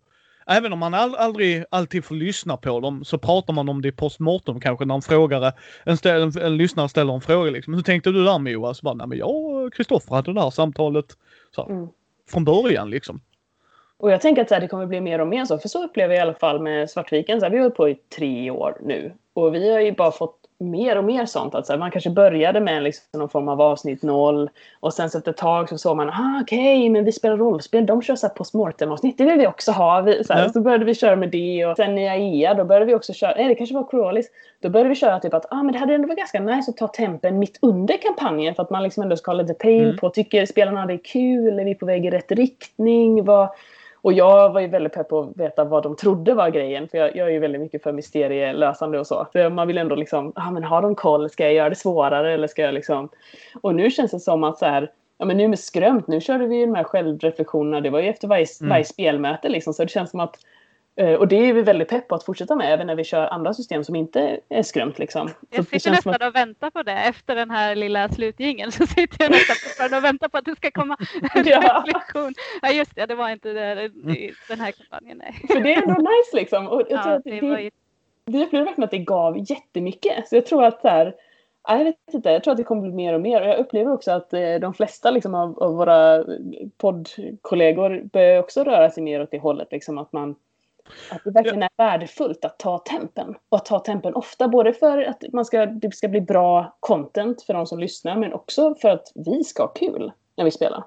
Även om man all, aldrig alltid får lyssna på dem så pratar man om det postmortem kanske när en frågare, en, ställ, en, en lyssnare ställer en fråga liksom. Hur tänkte du där Moa? Så bara, nej men jag och Kristoffer hade det där samtalet så, här,
Mm.
från början liksom.
Och jag tänker att så här, det kommer bli mer och mer så. För så upplever jag i alla fall med Svartviken. Så här, vi har hållit på i tre år nu. Och vi har ju bara fått mer och mer sånt. Att så här, man kanske började med liksom någon form av avsnitt noll. Och sen så efter ett tag så såg man, ah, okej, men vi spelar rollspel. De kör så här postmortem-avsnitt. Det vill vi också ha. Vi, så, här,
Ja.
så började vi köra med det. Och sen i AIA, då började vi också köra, nej det kanske var Corolis. Då började vi köra typ att, ah, men det hade ändå varit ganska nice att ta tempen mitt under kampanjen. För att man liksom ändå ska ha lite pejl
Mm.
på, tycker spelarna det är kul? Är vi på väg i rätt riktning? Vad, och jag var ju väldigt pepp på att veta vad de trodde var grejen. För jag, jag är ju väldigt mycket för mysterielösande och så. För man vill ändå liksom, ah, men har de koll? Ska jag göra det svårare? Eller ska jag liksom... Och nu känns det som att så här, ja men nu med skrömt, nu körde vi ju de här självreflektionerna. Det var ju efter varje,
Mm.
varje spelmöte liksom. Så det känns som att och det är vi väldigt pepp på att fortsätta med även när vi kör andra system som inte är skrömt. Liksom.
Jag sitter nästan och väntar på det. Efter den här lilla slutgingen så sitter jag nästan och väntar på att det ska komma en
Ja.
reflektion. Ja just det, det var inte det i den här kampanjen. Nej.
För det är ändå nice liksom. Och jag tror
Ja,
att
det
det,
var ju
vi upplevde verkligen att det gav jättemycket. Så jag tror att så här, ja, jag vet inte, jag tror att det kommer bli mer och mer. Och jag upplever också att eh, de flesta liksom, av, av våra poddkollegor börjar också röra sig mer åt det hållet. Liksom, att, man, att det verkligen är värdefullt att ta tempen. Och att ta tempen ofta, både för att man ska, det ska bli bra content för de som lyssnar, men också för att vi ska ha kul när vi spelar.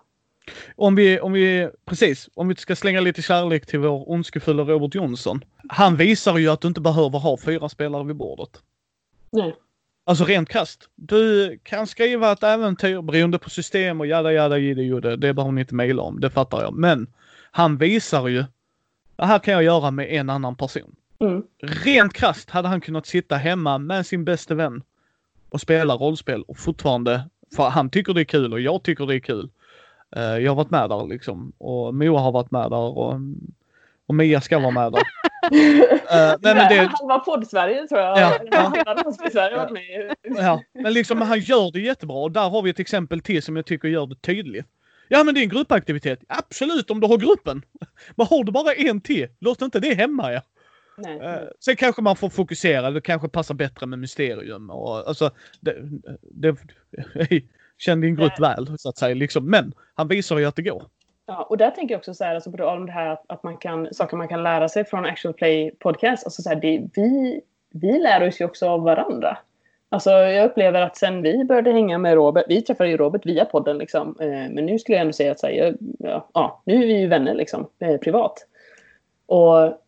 Om vi, om vi, precis, om vi ska slänga lite kärlek till vår ondskefulla Robert Jonsson. Han visar ju att du inte behöver ha fyra spelare vid bordet.
Nej.
Alltså rent krasst. Du kan skriva ett äventyr beroende på system och jada jada jidde judde. Det behöver ni inte mejla om, det fattar jag. Men han visar ju. Det här kan jag göra med en annan person.
Mm.
Rent krasst hade han kunnat sitta hemma med sin bästa vän och spela rollspel och fortfarande, för han tycker det är kul och jag tycker det är kul. Eh, jag har varit med där liksom och Moa har varit med där och, och Mia ska vara med där. Eh, nej, men det,
Halva podd-Sverige tror jag.
Ja.
Ja,
men liksom han gör det jättebra och där har vi ett exempel till som jag tycker gör det tydligt. Ja men det är en gruppaktivitet. Absolut om du har gruppen. Men har du bara en till, låt inte det hämma er.
Nej.
Eh, sen kanske man får fokusera, det kanske passar bättre med mysterium och alltså det, det, känner din grupp väl så att säga liksom. Men han visar ju att det går.
Ja, och där tänker jag också så här, alltså på tal om det här att, att man kan, saker man kan lära sig från Actual Play Podcast. Alltså så här, det, vi, vi lär oss ju också av varandra. Alltså jag upplever att sen vi började hänga med Robert, vi träffade ju Robert via podden liksom. Eh, men nu skulle jag ändå säga att så här, ja, ja, nu är vi ju vänner liksom, eh, privat. Och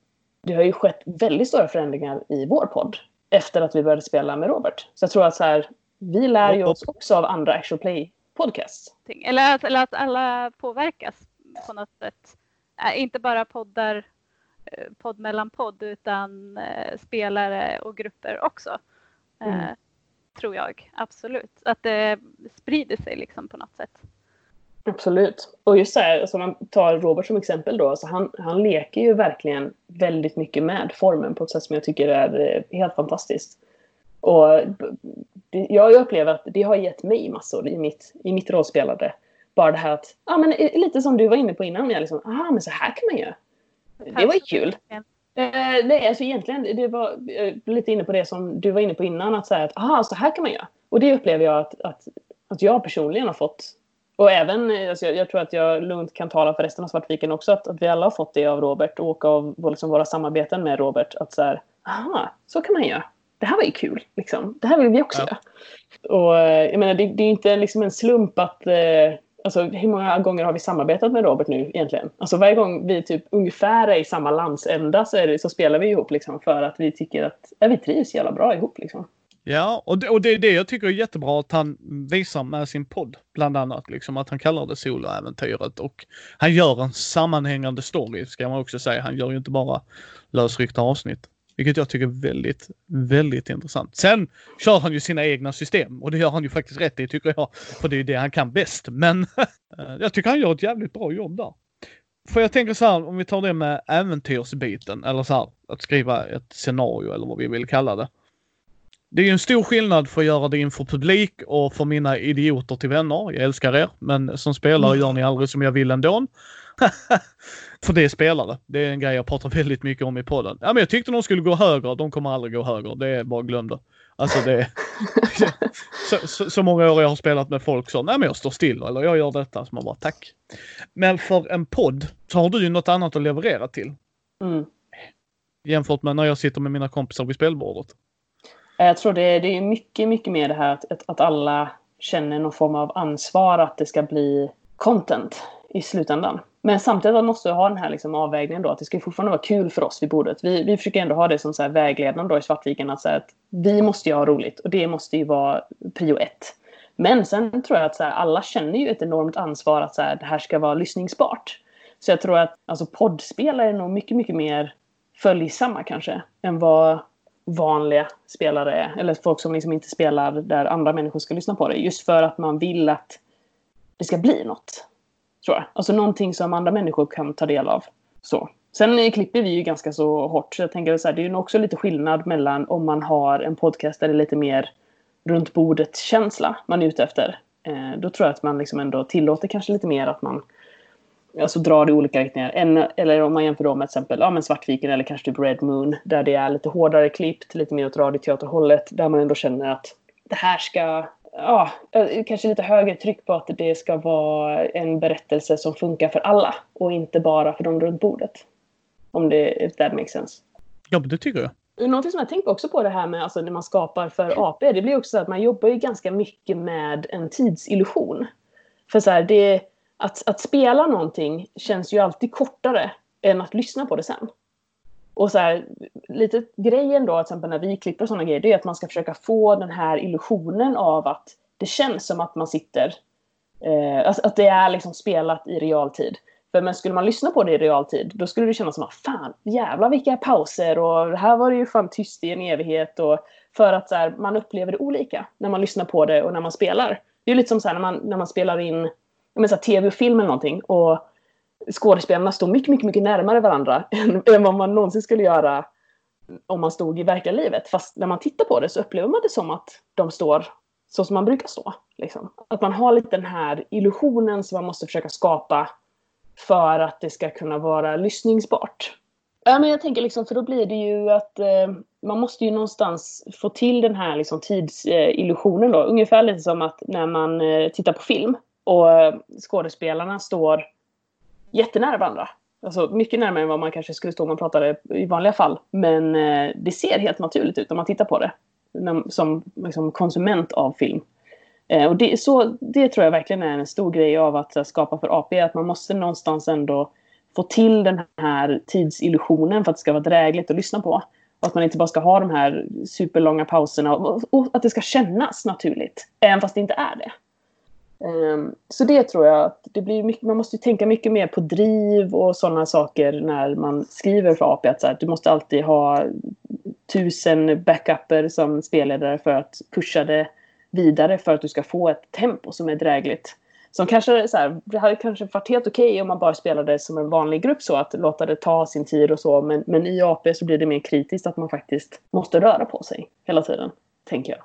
det har ju skett väldigt stora förändringar i vår podd efter att vi började spela med Robert. Så jag tror att så här, vi lär ju oss också av andra Actual Play Podcasts.
Eller att, eller att alla påverkas på något sätt. Äh, inte bara poddar, eh, podd mellan podd utan eh, spelare och grupper också.
Mm.
Tror jag absolut. Att det sprider sig liksom på något sätt.
Absolut. Och just så här, alltså om man tar Robert som exempel då, alltså han, han leker ju verkligen väldigt mycket med formen på ett sätt som jag tycker är eh, helt fantastiskt. Och jag upplever att det har gett mig massor i mitt, i mitt rollspelande. Bara det här att, ja men eh, lite som du var inne på innan, jag liksom, ah men så här kan man göra. Det var ju kul. Eh, nej, alltså egentligen, det var eh, lite inne på det som du var inne på innan, att säga att aha, så här kan man göra. Och det upplever jag att, att, att jag personligen har fått. Och även, eh, alltså jag, jag tror att jag lugnt kan tala för resten av Svartviken också, att, att vi alla har fått det av Robert och av liksom, våra samarbeten med Robert. Att så här, aha, så kan man göra. Det här var ju kul, liksom. Det här vill vi också
Ja.
göra. Och eh, jag menar, det, det är inte liksom en slump att eh, Alltså hur många gånger har vi samarbetat med Robert nu egentligen? Alltså varje gång vi typ ungefär är i samma landsända så, är det, så spelar vi ihop liksom för att vi tycker att ja, vi trivs jävla bra ihop liksom.
Ja, och det, och det är det jag tycker är jättebra att han visar med sin podd. Bland annat liksom att han kallar det soloäventyret och han gör en sammanhängande story ska man också säga. Han gör ju inte bara lösryckta avsnitt. Vilket jag tycker är väldigt, väldigt intressant. Sen kör han ju sina egna system och det gör han ju faktiskt rätt i tycker jag. För det är ju det han kan bäst. Men eh, jag tycker han gör ett jävligt bra jobb där. För jag tänker så här, om vi tar det med äventyrsbiten eller så här, att skriva ett scenario eller vad vi vill kalla det. Det är ju en stor skillnad för att göra det inför publik och för mina idioter till vänner. Jag älskar er, men som spelare gör ni aldrig som jag vill ändå. för det är spelare. Det är en grej jag pratar väldigt mycket om i podden. Ja, men jag tyckte de skulle gå högre. De kommer aldrig gå högre. Det är bara glöm det. Alltså det är så, så, så, många år jag har spelat med folk som, nej men jag står still eller jag gör detta. Så man bara tack. Men för en podd så har du ju något annat att leverera till.
Mm.
Jämfört med när jag sitter med mina kompisar vid spelbordet.
Jag tror det, det är mycket, mycket mer det här att, att alla känner någon form av ansvar att det ska bli content i slutändan. Men samtidigt måste vi ha den här liksom avvägningen då att det ska fortfarande vara kul för oss vid bordet. Vi, vi försöker ändå ha det som så här vägledande då i Svartviken att, så att vi måste ju ha roligt och det måste ju vara prio ett. Men sen tror jag att så här, alla känner ju ett enormt ansvar att så här, det här ska vara lyssningsbart. Så jag tror att alltså, poddspelare är nog mycket, mycket mer följsamma kanske än vad vanliga spelare är. Eller folk som liksom inte spelar där andra människor ska lyssna på det. Just för att man vill att det ska bli något. Tror jag. Alltså någonting som andra människor kan ta del av. Så. Sen klipper vi ju ganska så hårt. Så jag tänker så här, det är ju också lite skillnad mellan om man har en podcast där det är lite mer runt bordet-känsla man är ute efter. Eh, då tror jag att man liksom ändå tillåter kanske lite mer att man alltså drar i olika riktningar. En, eller om man jämför då med till exempel ja, men Svartviken eller kanske typ Red Moon där det är lite hårdare klippt, lite mer åt radioteaterhållet där man ändå känner att det här ska ja, eh, kanske lite högre tryck på att det ska vara en berättelse som funkar för alla och inte bara för de runt bordet. Om det if that makes sense.
Ja, det tycker jag.
Någonting som jag tänker också på det här med alltså när man skapar för AP, det blir också så att man jobbar ju ganska mycket med en tidsillusion. För så här, det, att, att spela någonting känns ju alltid kortare än att lyssna på det sen. Och så här, lite grejen då, till exempel när vi klipper sådana grejer, det är att man ska försöka få den här illusionen av att det känns som att man sitter, eh, alltså att det är liksom spelat i realtid. För men skulle man lyssna på det i realtid, då skulle det kännas som att fan, jävlar vilka pauser och här var det ju fan tyst i en evighet och för att så här, man upplever det olika när man lyssnar på det och när man spelar. Det är lite som så här, när man, när man spelar in men, så här, tv och film eller någonting och skådespelarna står mycket, mycket, mycket närmare varandra än, än vad man någonsin skulle göra om man stod i verkliga livet. Fast när man tittar på det så upplever man det som att de står så som man brukar stå. Liksom. Att man har lite den här illusionen som man måste försöka skapa för att det ska kunna vara lyssningsbart. Ja, men jag tänker liksom, för då blir det ju att eh, man måste ju någonstans få till den här liksom, tidsillusionen eh, då. Ungefär lite som att när man eh, tittar på film och eh, skådespelarna står jättenära varandra. Alltså mycket närmare än vad man kanske skulle stå om man pratade i vanliga fall. Men eh, det ser helt naturligt ut om man tittar på det. Som liksom, konsument av film. Eh, och det, så, det tror jag verkligen är en stor grej av att eh, skapa för AP. Att man måste någonstans ändå få till den här tidsillusionen för att det ska vara drägligt att lyssna på. Och att man inte bara ska ha de här superlånga pauserna och, och att det ska kännas naturligt. Även fast det inte är det. Ehm, så det tror jag att det blir mycket, man måste tänka mycket mer på driv och sådana saker när man skriver för AP. Att så här, du måste alltid ha tusen backuper som spelledare för att pusha det vidare för att du ska få ett tempo som är drägligt. Som kanske, så här, det hade kanske varit helt okej okay om man bara spelade som en vanlig grupp så att låta det ta sin tid och så. Men, men i AP så blir det mer kritiskt att man faktiskt måste röra på sig hela tiden, tänker jag.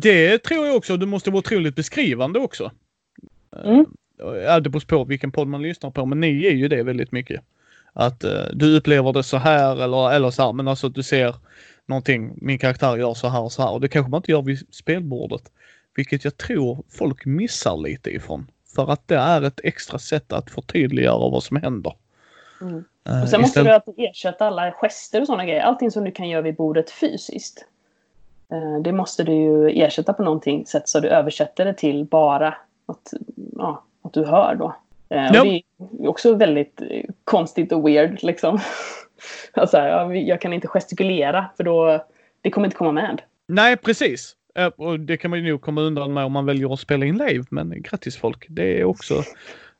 Det tror jag också. Du måste vara otroligt beskrivande också.
Mm.
Ja, det beror på vilken podd man lyssnar på, men ni är ju det väldigt mycket. Att uh, du upplever det så här eller, eller så här, men alltså att du ser någonting, min karaktär gör så här och så här. Och det kanske man inte gör vid spelbordet. Vilket jag tror folk missar lite ifrån. För att det är ett extra sätt att förtydliggöra vad som händer.
Mm. Eh, och sen måste du ersätta alla gester och sådana grejer. Allting som du kan göra vid bordet fysiskt. Uh, det måste du ju ersätta på någonting sätt så du översätter det till bara att, ja, att du hör då. Uh, och det är också väldigt konstigt och weird liksom. alltså, jag kan inte gestikulera för då, det kommer inte komma med.
Nej, precis. Och det kan man ju nog komma undan med om man väljer att spela in live. Men grattis folk, det är också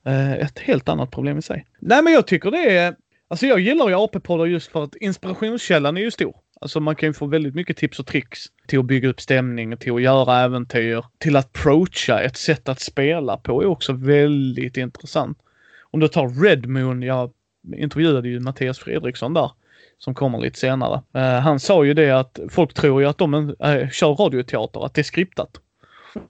eh, ett helt annat problem i sig. Nej, men jag tycker det är Alltså jag gillar ju AP-poddar just för att inspirationskällan är ju stor. Alltså man kan ju få väldigt mycket tips och tricks till att bygga upp stämning, till att göra äventyr, till att approacha ett sätt att spela på är också väldigt intressant. Om du tar Red Moon, jag intervjuade ju Mattias Fredriksson där som kommer lite senare. Uh, han sa ju det att folk tror ju att de uh, kör radioteater, att det är skriptat.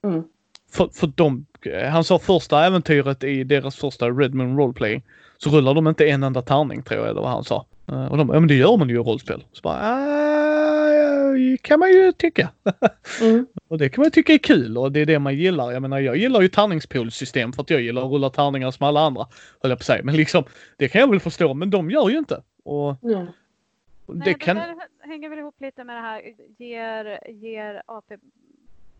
Mm.
För, för de, uh, han sa första äventyret i deras första Red Moon Roleplay så rullar de inte en enda tärning tror jag, eller vad han sa. Uh, och de, ja men det gör man ju i rollspel. Så bara, uh, kan man ju tycka.
Mm.
och det kan man tycka är kul och det är det man gillar. Jag menar jag gillar ju tärningspoolsystem för att jag gillar att rulla tärningar som alla andra. Höll jag på att säga. Men liksom, det kan jag väl förstå, men de gör ju inte. Och
Mm.
det
Nej,
kan...
det där hänger väl ihop lite med det här, ger, ger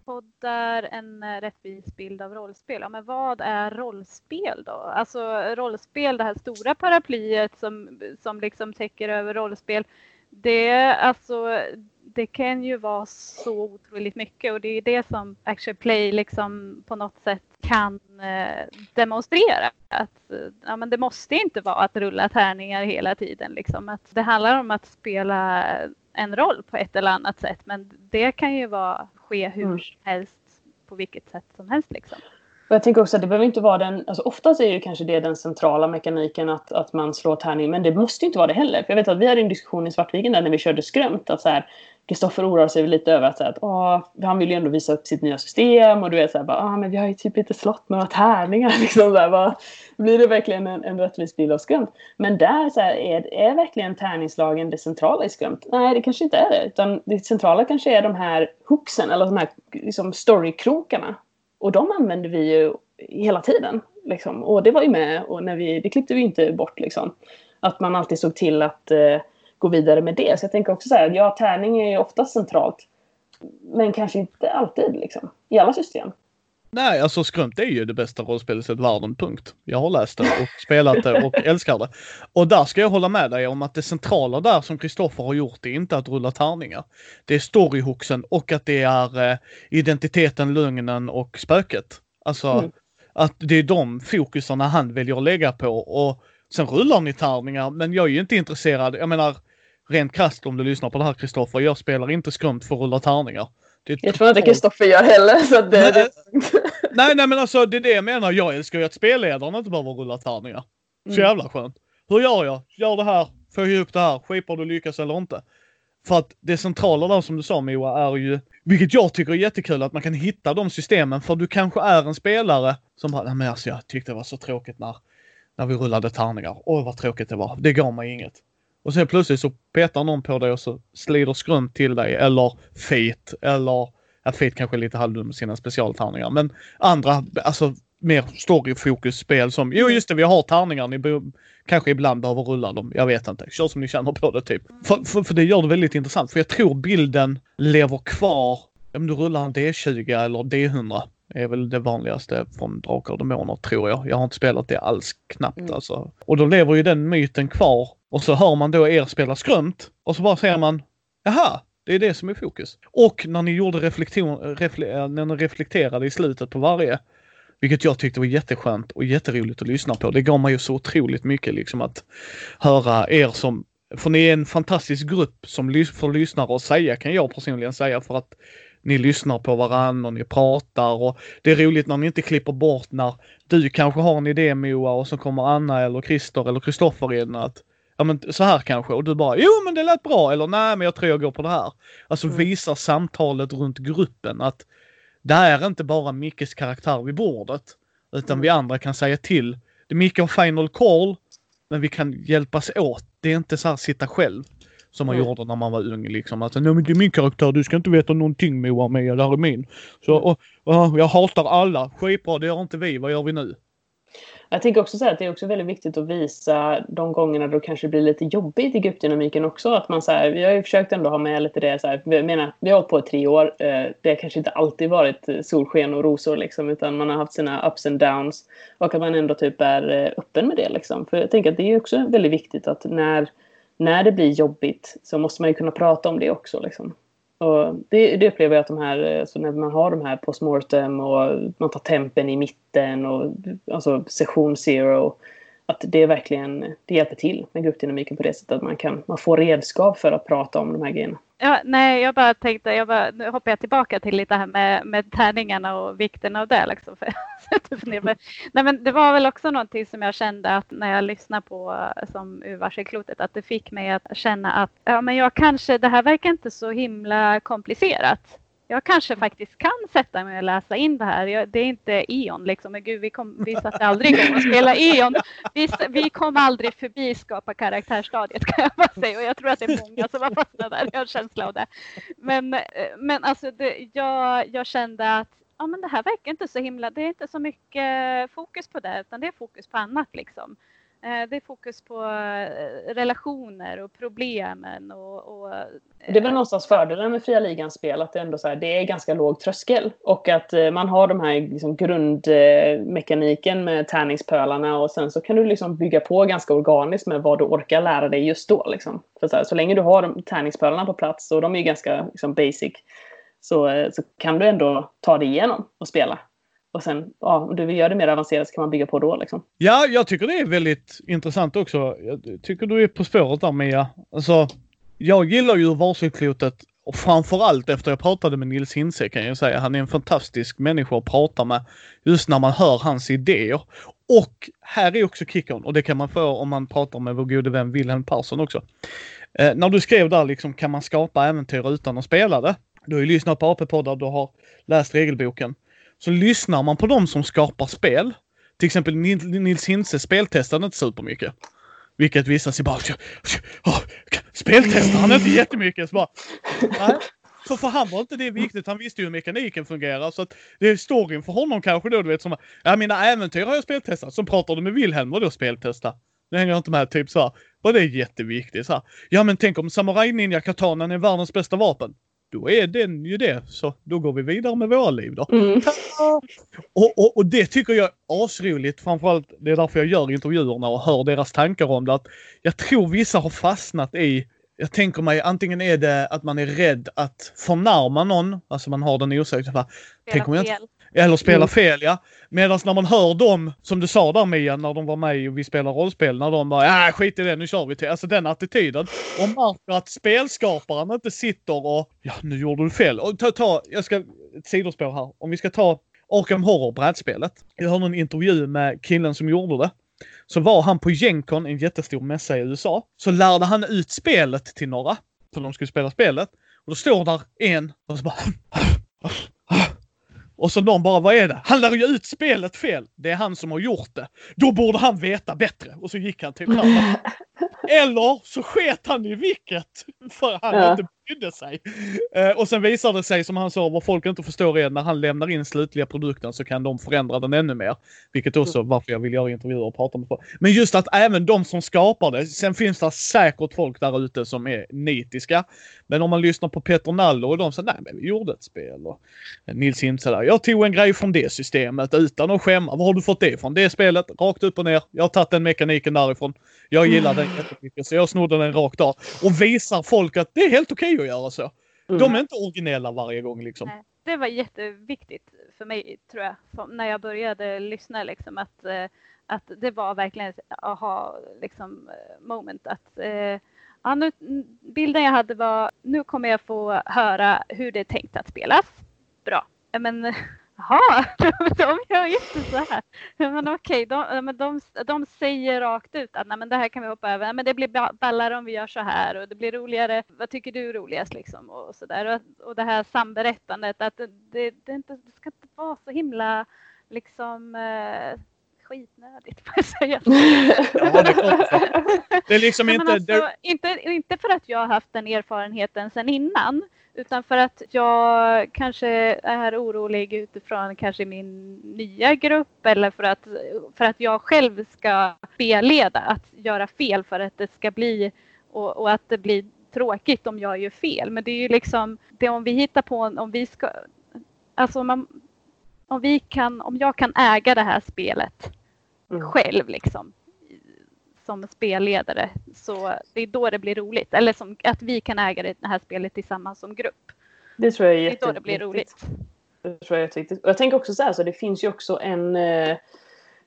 Poddar en eh, rättvis bild av rollspel. Ja, men vad är rollspel då? Alltså rollspel, det här stora paraplyet som, som liksom täcker över rollspel. Det, alltså, det kan ju vara så otroligt mycket och det är det som Action Play liksom på något sätt kan eh, demonstrera. Att, eh, ja, men det måste inte vara att rulla tärningar hela tiden. Liksom. Att det handlar om att spela en roll på ett eller annat sätt men det kan ju vara, ske hur
Mm.
som helst på vilket sätt som helst. Liksom.
Och jag tänker också att det behöver inte vara den, alltså oftast är ju kanske det den centrala mekaniken att, att man slår tärning, men det måste ju inte vara det heller. För jag vet att vi hade en diskussion i Svartviken där när vi körde skrömt att så här, Kristoffer oroar sig lite över att, så här, att åh, han vill ju ändå visa upp sitt nya system och du vet så här, bara, ah, men vi har ju typ inte slått några tärningar liksom så här, bara, blir det verkligen en, en rättvis bild av skrömt? Men där så här, är, är verkligen tärningslagen det centrala i skrömt? Nej, det kanske inte är det, utan det centrala kanske är de här hooksen eller de här liksom, storykrokarna och de använder vi ju hela tiden. Liksom. Och det var ju med och när vi, det klippte vi inte bort. Liksom. Att man alltid såg till att eh, gå vidare med det. Så jag tänker också så här, ja tärning är ju oftast centralt. Men kanske inte alltid liksom. I alla system.
Nej, alltså Skrömt är ju det bästa rollspelet i världen, punkt. Jag har läst det och spelat det och älskar det. Och där ska jag hålla med dig om att det centrala där som Kristoffer har gjort är inte att rulla tärningar. Det är storyhooksen och att det är eh, identiteten, lögnen och spöket. Alltså
Mm.
att det är de fokusarna han väljer att lägga på och sen rullar ni tärningar men jag är ju inte intresserad, jag menar rent krasst om du lyssnar på det här Kristoffer, jag spelar inte Skrömt för att rulla tärningar.
Jag tror inte Kristoffer gör heller. Så det,
Nej,
det,
Nej, nej men alltså det är det jag menar. Jag älskar ju att spelledaren inte behöver rulla tärningar. Så
Mm.
jävla skönt. Hur gör jag? Gör det här. Får ihop det här? Skipar du lyckas eller inte? För att det centrala där som du sa Moa är ju, vilket jag tycker är jättekul, att man kan hitta de systemen. För du kanske är en spelare som bara, nej men alltså jag tyckte det var så tråkigt när, när vi rullade tärningar. Oj vad tråkigt det var. Det gav mig inget. Och sen plötsligt så petar någon på dig och så slider skrunt till dig eller fet eller, att Fate kanske är lite halvdum med sina specialtärningar men andra, alltså mer storyfokus spel som, jo just det vi har tärningar, ni be- kanske ibland behöver rulla dem, jag vet inte. Kör som ni känner på det typ. För, för, för det gör det väldigt intressant för jag tror bilden lever kvar, om du rullar en D20 eller D100 är väl det vanligaste från Drakar och Demoner tror jag. Jag har inte spelat det alls knappt
Mm.
alltså. Och då lever ju den myten kvar och så hör man då er spela skrömt och så bara ser man, jaha, det är det som är fokus. Och när ni gjorde reflektion, refle, eh, när ni reflekterade i slutet på varje, vilket jag tyckte var jätteskönt och jätteroligt att lyssna på. Det gav mig ju så otroligt mycket liksom att höra er som, för ni är en fantastisk grupp som lys- för lyssnare att säga kan jag personligen säga för att ni lyssnar på varandra och ni pratar och det är roligt när ni inte klipper bort när du kanske har en idé Moa och så kommer Anna eller Christer eller Kristoffer in att ja men så här kanske och du bara jo men det lät bra eller nej men jag tror jag går på det här. Alltså
Mm.
visar samtalet runt gruppen att det är inte bara Mickes karaktär vid bordet utan
Mm.
vi andra kan säga till. Det Micke har final call men vi kan hjälpas åt. Det är inte så här sitta själv som man
Mm.
gjorde när man var ung liksom. Att nej men det är min karaktär, du ska inte veta någonting Moa med, det här är min. Så,
Mm.
och, och, jag hatar alla, skitbra, det gör inte vi, vad gör vi nu?
Jag tänker också så här att det är också väldigt viktigt att visa de gångerna då det kanske blir lite jobbigt i gruppdynamiken också. Att man så här, vi har ju försökt ändå ha med lite det så här, jag menar, vi har hållit på i tre år. Eh, det har kanske inte alltid varit eh, solsken och rosor liksom, utan man har haft sina ups and downs. Och att man ändå typ är eh, öppen med det liksom. För jag tänker att det är också väldigt viktigt att när, när det blir jobbigt så måste man ju kunna prata om det också liksom. Och det, det upplever jag att de här, alltså när man har de här postmortem och man tar tempen i mitten och alltså session zero att det verkligen det hjälper till med gruppdynamiken på det sättet att man, kan, man får redskap för att prata om de här grejerna.
Ja, nej, jag bara tänkte, jag bara, nu hoppar jag tillbaka till lite här med, med tärningarna och vikten av det. Liksom, för nej, men det var väl också någonting som jag kände att när jag lyssnade på som ur att det fick mig att känna att ja, men jag kanske, det här verkar inte så himla komplicerat jag kanske faktiskt kan sätta mig och läsa in det här. Jag, det är inte E.ON liksom, men gud vi, kom, vi satte aldrig igång och spela E.ON. Vi, vi kom aldrig förbi skapa karaktärstadiet kan jag bara säga och jag tror att det är många som har fastnat där, jag har en känsla av det. Men, eh, men alltså det, jag, jag kände att ja, men det här verkar inte så himla, det är inte så mycket fokus på det utan det är fokus på annat liksom. Eh, det är fokus på eh, relationer och problemen. Och, och, eh,
det är väl någonstans fördelen med fria ligans spel att det, ändå så här, det är ganska låg tröskel. Och att man har de här liksom, grundmekaniken med tärningspölarna och sen så kan du liksom bygga på ganska organiskt med vad du orkar lära dig just då. Liksom. För så, här, så länge du har de, tärningspölarna på plats och de är ju ganska liksom, basic så, så kan du ändå ta dig igenom och spela. Och sen, ja, om du vill göra det mer avancerat så kan man bygga på då liksom.
Ja, jag tycker det är väldigt intressant också. Jag tycker du är på spåret där Mia. Alltså, jag gillar ju varselklotet och framförallt efter jag pratade med Nils Hinse kan jag säga. Han är en fantastisk människa att prata med just när man hör hans idéer. Och här är också kickern och det kan man få om man pratar med vår gode vän Wilhelm Persson också. Eh, när du skrev där liksom kan man skapa äventyr utan att spela det. Du har ju lyssnat på AP-poddar, du har läst regelboken så lyssnar man på de som skapar spel. Till exempel Nils Hintze speltestade inte supermycket. Vilket vissa säger bara speltestar han inte jättemycket? Så bara, nej. Så för han var inte det viktigt. Han visste ju hur mekaniken fungerar. Så att det är storyn för honom kanske då. Du vet som ja mina äventyr har jag speltestat. Så pratar du med Wilhelm och då speltesta. Det hänger inte med. Typ så här. Och det är jätteviktigt. Så här. Ja men tänk om Samurai Ninja Katanan är världens bästa vapen då är den ju det. Så då går vi vidare med våra liv då. Mm. Och, och, och, det tycker jag är asroligt. Framförallt det är därför jag gör intervjuerna och hör deras tankar om det. Att jag tror vissa har fastnat i jag tänker mig antingen är det att man är rädd att förnärma någon, alltså man har den osäkerheten. Tänk om jag inte, eller spela mm. fel ja. Medan när man hör dem, som du sa där Mia, när de var med och vi spelar rollspel, när de bara äh, skit i det, nu kör vi till. Alltså den attityden. Och märker att spelskaparen inte sitter och ja, nu gjorde du fel. Och ta, ta jag ska, ett sidospår här. Om vi ska ta Arkham Horror brädspelet. Jag hörde en intervju med killen som gjorde det. Så var han på Gencon, en jättestor mässa i USA. Så lärde han ut spelet till några. Så de skulle spela spelet. Och då står där en och så bara och så någon bara, vad är det? Han lär ju ut spelet fel. Det är han som har gjort det. Då borde han veta bättre. Och så gick han till den Eller så sket han i vilket. För han ja. inte brydde sig. Eh, och sen visar det sig, som han sa, vad folk inte förstår är när han lämnar in slutliga produkten så kan de förändra den ännu mer. Vilket också mm. varför jag vill göra intervjuer och prata med folk. Men just att även de som skapar det, sen finns det säkert folk där ute som är nitiska. Men om man lyssnar på Peter Nallo och de säger nej men vi gjorde ett spel. Och Nils Hintze jag tog en grej från det systemet utan att skämma. Var har du fått det ifrån? Det spelet, rakt upp och ner. Jag har tagit den mekaniken därifrån. Jag gillar den jättemycket så jag snodde den rakt av. Och visar folk att det är helt okej okay att göra så. Mm. De är inte originella varje gång liksom.
Det var jätteviktigt för mig tror jag. När jag började lyssna liksom att, eh, att det var verkligen ett aha liksom eh, moment att eh, ja, nu, bilden jag hade var nu kommer jag få höra hur det är tänkt att spelas. Bra. Men Jaha, de gör ju inte så här. Men okej, de, de, de säger rakt ut att nej, men det här kan vi hoppa över. Men det blir ballare om vi gör så här och det blir roligare. Vad tycker du är roligast liksom? Och, så där. Och, och det här samberättandet att det, det, det, inte, det ska inte vara så himla liksom eh, skitnödigt får jag säga.
Ja, det, det är liksom inte,
alltså, inte... Inte för att jag har haft den erfarenheten sedan innan. Utan för att jag kanske är orolig utifrån kanske min nya grupp eller för att, för att jag själv ska spelleda. Att göra fel för att det ska bli och, och, att det blir tråkigt om jag gör fel. Men det är ju liksom det om vi hittar på om vi ska alltså om, man, om vi kan om jag kan äga det här spelet mm. själv liksom som spelledare. Så det är då det blir roligt. Eller som, att vi kan äga det här spelet tillsammans som grupp.
Det tror jag är jätteviktigt.
Det är då det blir roligt.
Det tror jag är jätteviktigt. Och jag tänker också så här, så det finns ju också en, eh,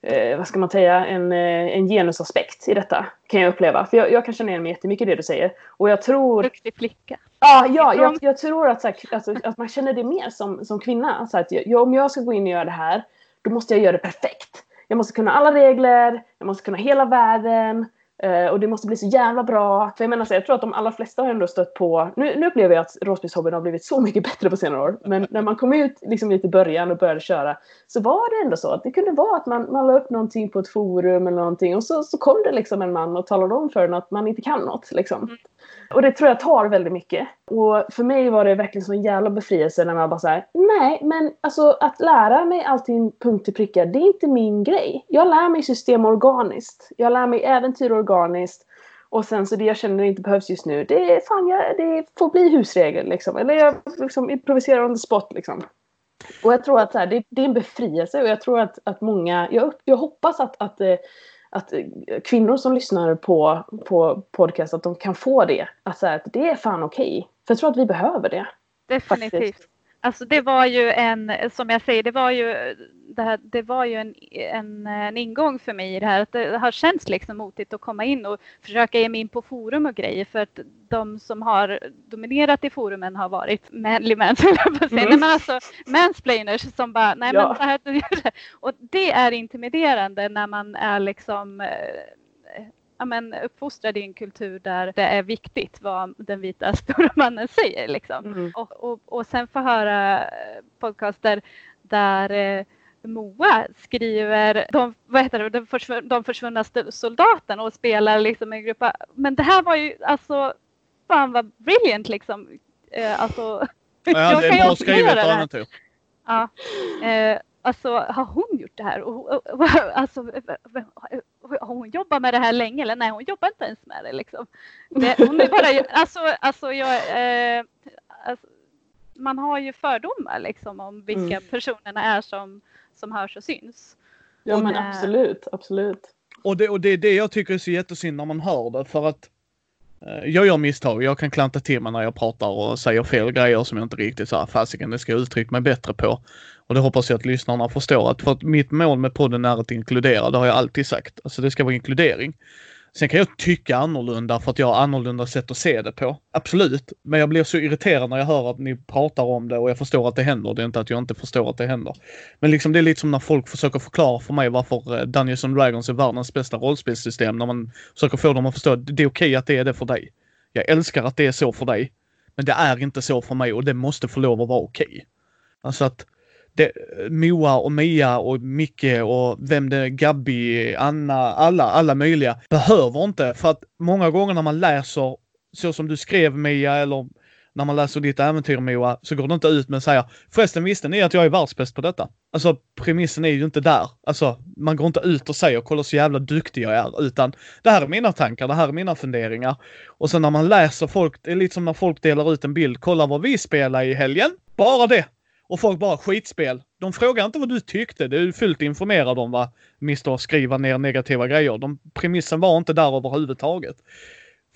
eh, vad ska man säga, en, eh, en genusaspekt i detta. Kan jag uppleva. För jag, jag kan känna igen mig jättemycket i det du säger. Och jag tror...
Duktig flicka.
Ah, ja, jag, jag tror att, så här, alltså, att man känner det mer som, som kvinna. Så att jag, om jag ska gå in och göra det här, då måste jag göra det perfekt. Jag måste kunna alla regler, jag måste kunna hela världen. Eh, och det måste bli så jävla bra. För jag menar så, jag tror att de allra flesta har ändå stött på, nu, nu upplever jag att rollspelshobbyn har blivit så mycket bättre på senare år. Men när man kom ut liksom lite i början och började köra så var det ändå så att det kunde vara att man, man la upp någonting på ett forum eller någonting och så, så kom det liksom en man och talade om för en att man inte kan något. Liksom. Mm. Och det tror jag tar väldigt mycket. Och för mig var det verkligen som en jävla befrielse när man bara såhär, nej men alltså att lära mig allting punkt till pricka, det är inte min grej. Jag lär mig system organiskt. Jag lär mig äventyr organiskt. Och sen så det jag känner inte behövs just nu, det är fan, jag, det får bli husregel liksom. Eller jag liksom improviserar on the spot liksom. Och jag tror att så här, det, det, är en befrielse och jag tror att, att många, jag, jag hoppas att, att eh, att eh, kvinnor som lyssnar på, på podcast, att de kan få det. Att, så här, att det är fan okej. Okay. För jag tror att vi behöver det.
Definitivt. Faktiskt. Alltså det var ju en, som jag säger, det var ju, det, här, det var ju en, en, en ingång för mig i det här. Att det har känts liksom motigt att komma in och försöka ge mig in på forum och grejer. För att de som har dominerat i forumen har varit manly mans, mm. men alltså mansplainers som bara, nej ja. men så här, och det är intimiderande när man är liksom eh, men, uppfostrad i en kultur där det är viktigt vad den vita stora mannen säger. Liksom. Mm. Och, och, och sen få höra eh, podcaster där eh, Moa skriver de, vad heter det, de, försvunna, de försvunna soldaten och spelar liksom en grupp. Men det här var ju alltså, fan vad brilliant liksom. Eh, alltså,
ja, det är bra skrivet av henne
Ja. Eh, Alltså har hon gjort det här? Och, och, och, alltså, har hon jobbat med det här länge? Eller nej, hon jobbar inte ens med det. Liksom. det hon är bara, alltså, alltså, jag, eh, alltså, man har ju fördomar liksom, om vilka mm. personerna är som, som hörs och syns.
Ja men absolut, absolut.
Och det, och det är det jag tycker är så jättesynd när man hör det för att eh, jag gör misstag. Jag kan klanta till mig när jag pratar och säger fel grejer som jag inte riktigt så fasiken, det ska jag uttrycka mig bättre på. Och det hoppas jag att lyssnarna förstår att för att mitt mål med podden är att inkludera, det har jag alltid sagt. Alltså det ska vara inkludering. Sen kan jag tycka annorlunda för att jag har annorlunda sätt att se det på. Absolut. Men jag blir så irriterad när jag hör att ni pratar om det och jag förstår att det händer. Det är inte att jag inte förstår att det händer. Men liksom det är lite som när folk försöker förklara för mig varför eh, Dungeons and Dragons är världens bästa rollspelssystem. När man försöker få dem att förstå att det är okej okay att det är det för dig. Jag älskar att det är så för dig. Men det är inte så för mig och det måste få lov att vara okej. Okay. Alltså att det, Moa och Mia och Micke och vem det är, Gabby, Anna, alla, alla möjliga behöver inte för att många gånger när man läser så som du skrev Mia eller när man läser ditt äventyr Moa så går det inte ut med att säga förresten visste ni att jag är världsbäst på detta? Alltså premissen är ju inte där. Alltså man går inte ut och säger kolla så jävla duktig jag är utan det här är mina tankar, det här är mina funderingar. Och sen när man läser folk, det är lite som när folk delar ut en bild, kolla vad vi spelar i helgen. Bara det. Och folk bara skitspel. De frågar inte vad du tyckte. Du är fullt informerad om vad Mr. skriva ner negativa grejer. De, premissen var inte där överhuvudtaget.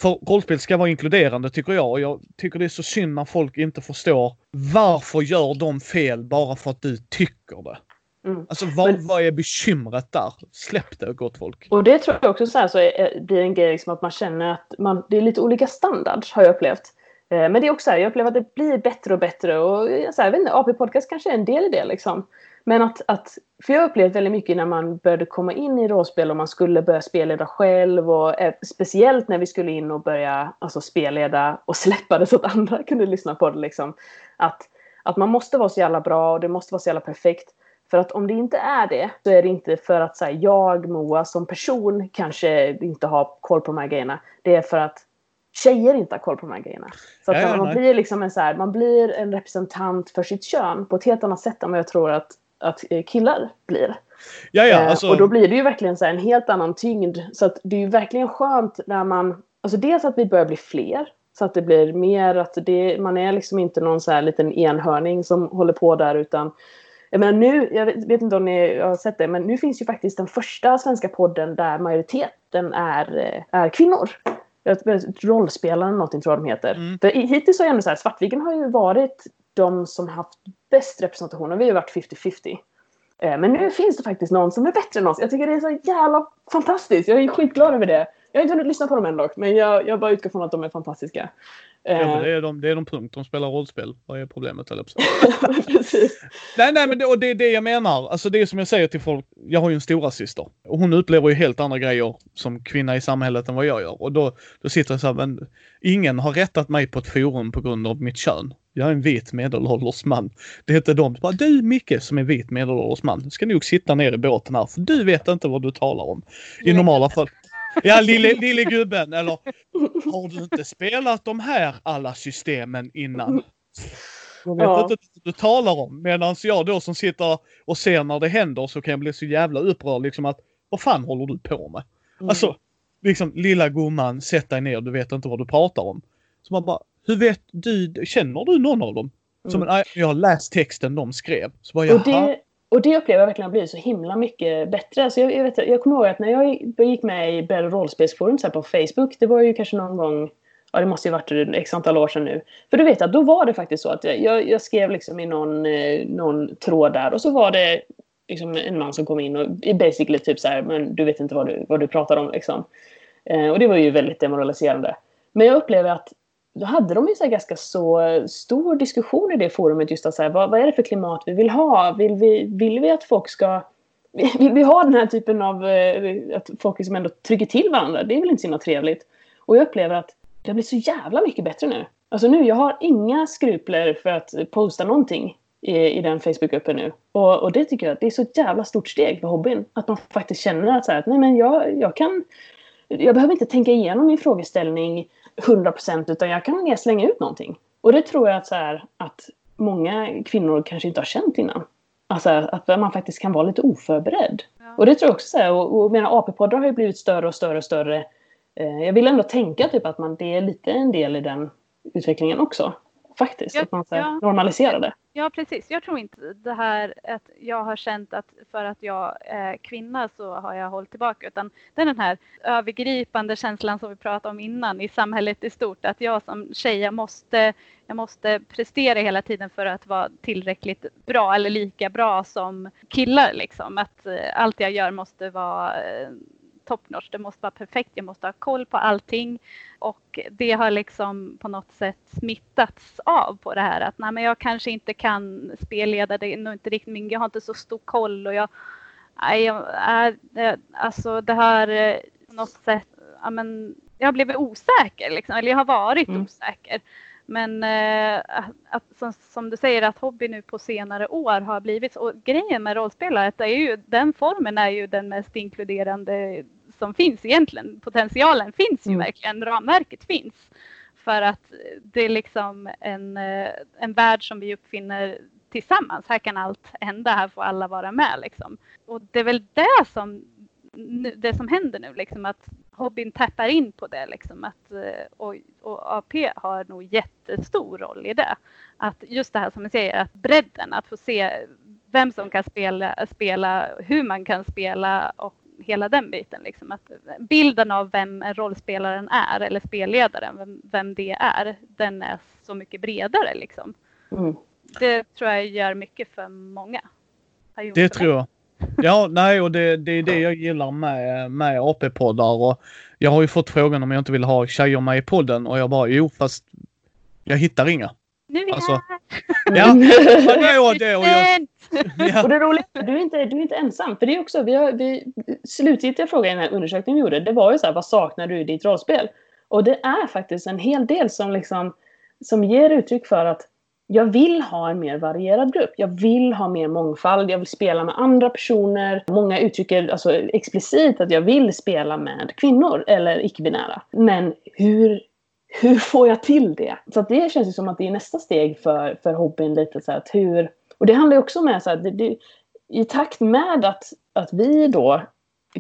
För rollspel ska vara inkluderande tycker jag och jag tycker det är så synd när folk inte förstår varför gör de fel bara för att du tycker det. Mm. Alltså vad, Men, vad är bekymret där? Släpp det gott folk.
Och det tror jag också så, här, så är, blir en grej liksom att man känner att man, det är lite olika standards har jag upplevt. Eh, men det är också så här, jag upplever att det blir bättre och bättre och så här, jag vet inte, AP Podcast kanske är en del i det liksom. Men att, att, för jag upplevde väldigt mycket när man började komma in i rollspel och man skulle börja spelleda själv och eh, speciellt när vi skulle in och börja alltså, spelleda och släppa det så att andra kunde lyssna på det liksom. Att, att man måste vara så jävla bra och det måste vara så jävla perfekt. För att om det inte är det så är det inte för att här, jag, Moa, som person kanske inte har koll på de här grejerna. Det är för att tjejer inte har koll på de här grejerna. Så att ja, man, blir liksom en så här, man blir en representant för sitt kön på ett helt annat sätt än vad jag tror att, att eh, killar blir.
Ja, ja, eh, alltså...
och då blir det ju verkligen så en helt annan tyngd. Så att det är ju verkligen skönt när man, alltså dels att vi börjar bli fler. Så att det blir mer att det, man är liksom inte någon så här liten enhörning som håller på där utan jag menar nu, jag vet inte om ni har sett det, men nu finns ju faktiskt den första svenska podden där majoriteten är, eh, är kvinnor rollspelaren någonting tror jag de heter. Mm. För hittills har ju ändå så här, Svartviken har ju varit de som haft bäst representation. Vi har varit 50-50. Eh, Men nu finns det faktiskt någon som är bättre än oss. Jag tycker det är så jävla fantastiskt. Jag är skitglad över det. Jag har inte hunnit lyssna på dem än dock, men jag, jag bara utgår från att de är fantastiska.
Ja, men
Eh,
det, är de, det är de punkt. De spelar rollspel. Vad är problemet?
Precis.
Nej, nej, men det, och det är det jag menar. Alltså det är som jag säger till folk. Jag har ju en stora syster och hon upplever ju helt andra grejer som kvinna i samhället än vad jag gör. Och då, då sitter jag så här, men ingen har rättat mig på ett forum på grund av mitt kön. Jag är en vit medelålders man. Det heter de bara, du Micke som är vit medelålders man, ska nog sitta ner i båten här för du vet inte vad du talar om. I normala fall. Ja, lille, lille gubben. Eller har du inte spelat de här alla systemen innan? Jag vet
Ja.
inte vad du talar om. Medan jag då som sitter och ser när det händer så kan jag bli så jävla upprörd liksom att vad fan håller du på med?
Mm.
Alltså, liksom lilla gumman, sätt dig ner, du vet inte vad du pratar om. Så man bara, hur vet du, känner du någon av dem? Som
Mm.
en, jag har läst texten de skrev. Så bara,
Och det, och det upplever jag verkligen har blivit så himla mycket bättre. Alltså jag, jag, vet, jag kommer ihåg att när jag gick med i Bell rollspelsforum på Facebook, det var ju kanske någon gång, ja det måste ju varit x antal år sedan nu. För du vet att då var det faktiskt så att jag, jag, skrev liksom i någon, eh, någon tråd där och så var det liksom en man som kom in och basically typ så här, men du vet inte vad du, vad du pratar om liksom. Eh, och det var ju väldigt demoraliserande. Men jag upplever att då hade de ju så här ganska så stor diskussion i det forumet just att så här, vad, vad är det för klimat vi vill ha? Vill vi, vill vi att folk ska... Vill vi ha den här typen av... Eh, att folk liksom ändå trycker till varandra? Det är väl inte så himla trevligt. Och jag upplever att det har blivit så jävla mycket bättre nu. Alltså nu, jag har inga skrupler för att posta någonting i, i den Facebookgruppen nu. Och, och det tycker jag det är så jävla stort steg för hobbyn. Att man faktiskt känner att, så här, nej men jag, jag kan... Jag behöver inte tänka igenom min frågeställning 100% utan jag kan mer slänga ut någonting. Och det tror jag att, så här, att många kvinnor kanske inte har känt innan. Alltså att man faktiskt kan vara lite oförberedd.
Ja.
Och det tror jag också så här, och, och mina AP-poddar har ju blivit större och större och större. Eh, jag vill ändå tänka typ att man, det är lite en del i den utvecklingen också. Faktiskt,
Ja,
att man så
ja.
normaliserar det.
Ja, precis. Jag tror inte det här att jag har känt att för att jag är kvinna så har jag hållit tillbaka utan det är den här övergripande känslan som vi pratade om innan i samhället i stort att jag som tjej jag måste, jag måste prestera hela tiden för att vara tillräckligt bra eller lika bra som killar liksom. Att eh, allt jag gör måste vara eh, top notch, det måste vara perfekt, jag måste ha koll på allting. Och det har liksom på något sätt smittats av på det här att nej men jag kanske inte kan spelleda, det är nog inte riktigt min, jag har inte så stor koll och jag, nej, jag är, alltså det här eh, på något sätt, ja men jag har blivit osäker liksom, eller jag har varit
Mm.
osäker. Men eh, att, som, som du säger att hobby nu på senare år har blivit, och grejen med rollspelet är ju, den formen är ju den mest inkluderande som finns egentligen. Potentialen finns ju
Mm.
verkligen, ramverket finns. För att det är liksom en, eh, en värld som vi uppfinner tillsammans. Här kan allt hända, här får alla vara med liksom. Och det är väl det som, det som händer nu, liksom att hobbyn tappar in på det liksom. Att, eh, och, och AP har nog jättestor roll i det. Att just det här som jag säger, att bredden, att få se vem som kan spela, spela hur man kan spela och hela den biten. Liksom. Att bilden av vem rollspelaren är eller spelledaren, vem, vem det är, den är så mycket bredare. Liksom.
Mm.
Det tror jag gör mycket för många.
Det
för
tror jag. Ja, nej, och det, det är det jag gillar med, med AP-poddar. Och jag har ju fått frågan om jag inte vill ha tjejer med i podden och jag bara, jo, fast jag hittar inga.
Nu är vi
Alltså,
här!
Ja, det och det och jag,
Student!
ja,
Och det roliga är att du är inte, du är inte ensam. För det är också, vi har, vi, slutgiltiga frågan i den här undersökningen vi gjorde, det var ju så här, vad saknar du i ditt rollspel? Och det är faktiskt en hel del som liksom, som ger uttryck för att jag vill ha en mer varierad grupp. Jag vill ha mer mångfald. Jag vill spela med andra personer. Många uttrycker alltså explicit att jag vill spela med kvinnor eller icke-binära. Men hur, hur får jag till det? Så att det känns ju som att det är nästa steg för, för hobbyn lite så att hur... Och det handlar ju också om så här, det, det, i takt med att, att vi då,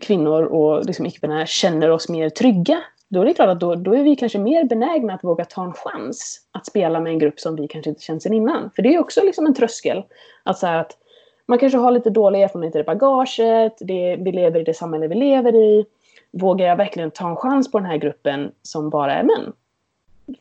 kvinnor och liksom icke-binära, känner oss mer trygga då är det klart att då, då är vi kanske mer benägna att våga ta en chans att spela med en grupp som vi kanske inte känt sen innan. För det är ju också liksom en tröskel. Att, så här att man kanske har lite dåliga erfarenheter i bagaget, det, vi lever i det samhälle vi lever i. Vågar jag verkligen ta en chans på den här gruppen som bara är män?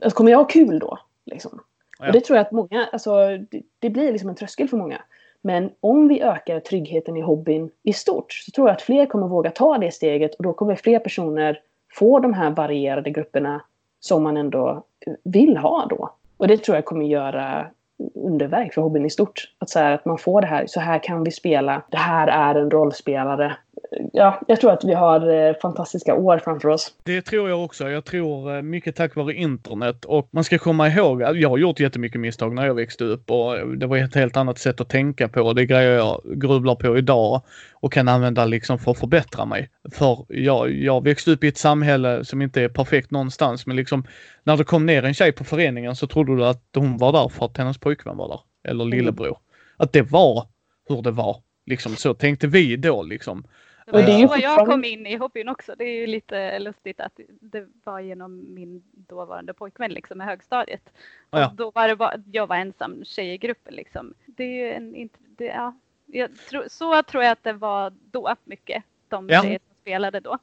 Alltså, kommer jag ha kul då? Liksom?
Ja.
Och det tror jag att många, alltså, det, det blir liksom en tröskel för många. Men om vi ökar tryggheten i hobbyn i stort så tror jag att fler kommer våga ta det steget och då kommer fler personer få de här varierade grupperna som man ändå vill ha då. Och det tror jag kommer göra underverk för hobbyn i stort. Att, så här, att man får det här, så här kan vi spela, det här är en rollspelare ja, jag tror att vi har eh, fantastiska år framför oss.
Det tror jag också. Jag tror eh, mycket tack vare internet och man ska komma ihåg att jag har gjort jättemycket misstag när jag växte upp och det var ett helt annat sätt att tänka på. Det grejer jag grubblar på idag och kan använda liksom för att förbättra mig. För jag, jag växte upp i ett samhälle som inte är perfekt någonstans men liksom när det kom ner en tjej på föreningen så trodde du att hon var där för att hennes pojkvän var där. Eller mm. lillebror. Att det var hur det var. Liksom så tänkte vi då liksom.
Det var ju så jag kom in i hobbyn också. Det är ju lite lustigt att det var genom min dåvarande pojkvän liksom med högstadiet. Och ja. då var det bara, jag var ensam tjej i gruppen liksom. Det är ju en, inte, det, ja, jag tro, så tror jag att det var då mycket. De ja. tjejer som spelade då. Uh,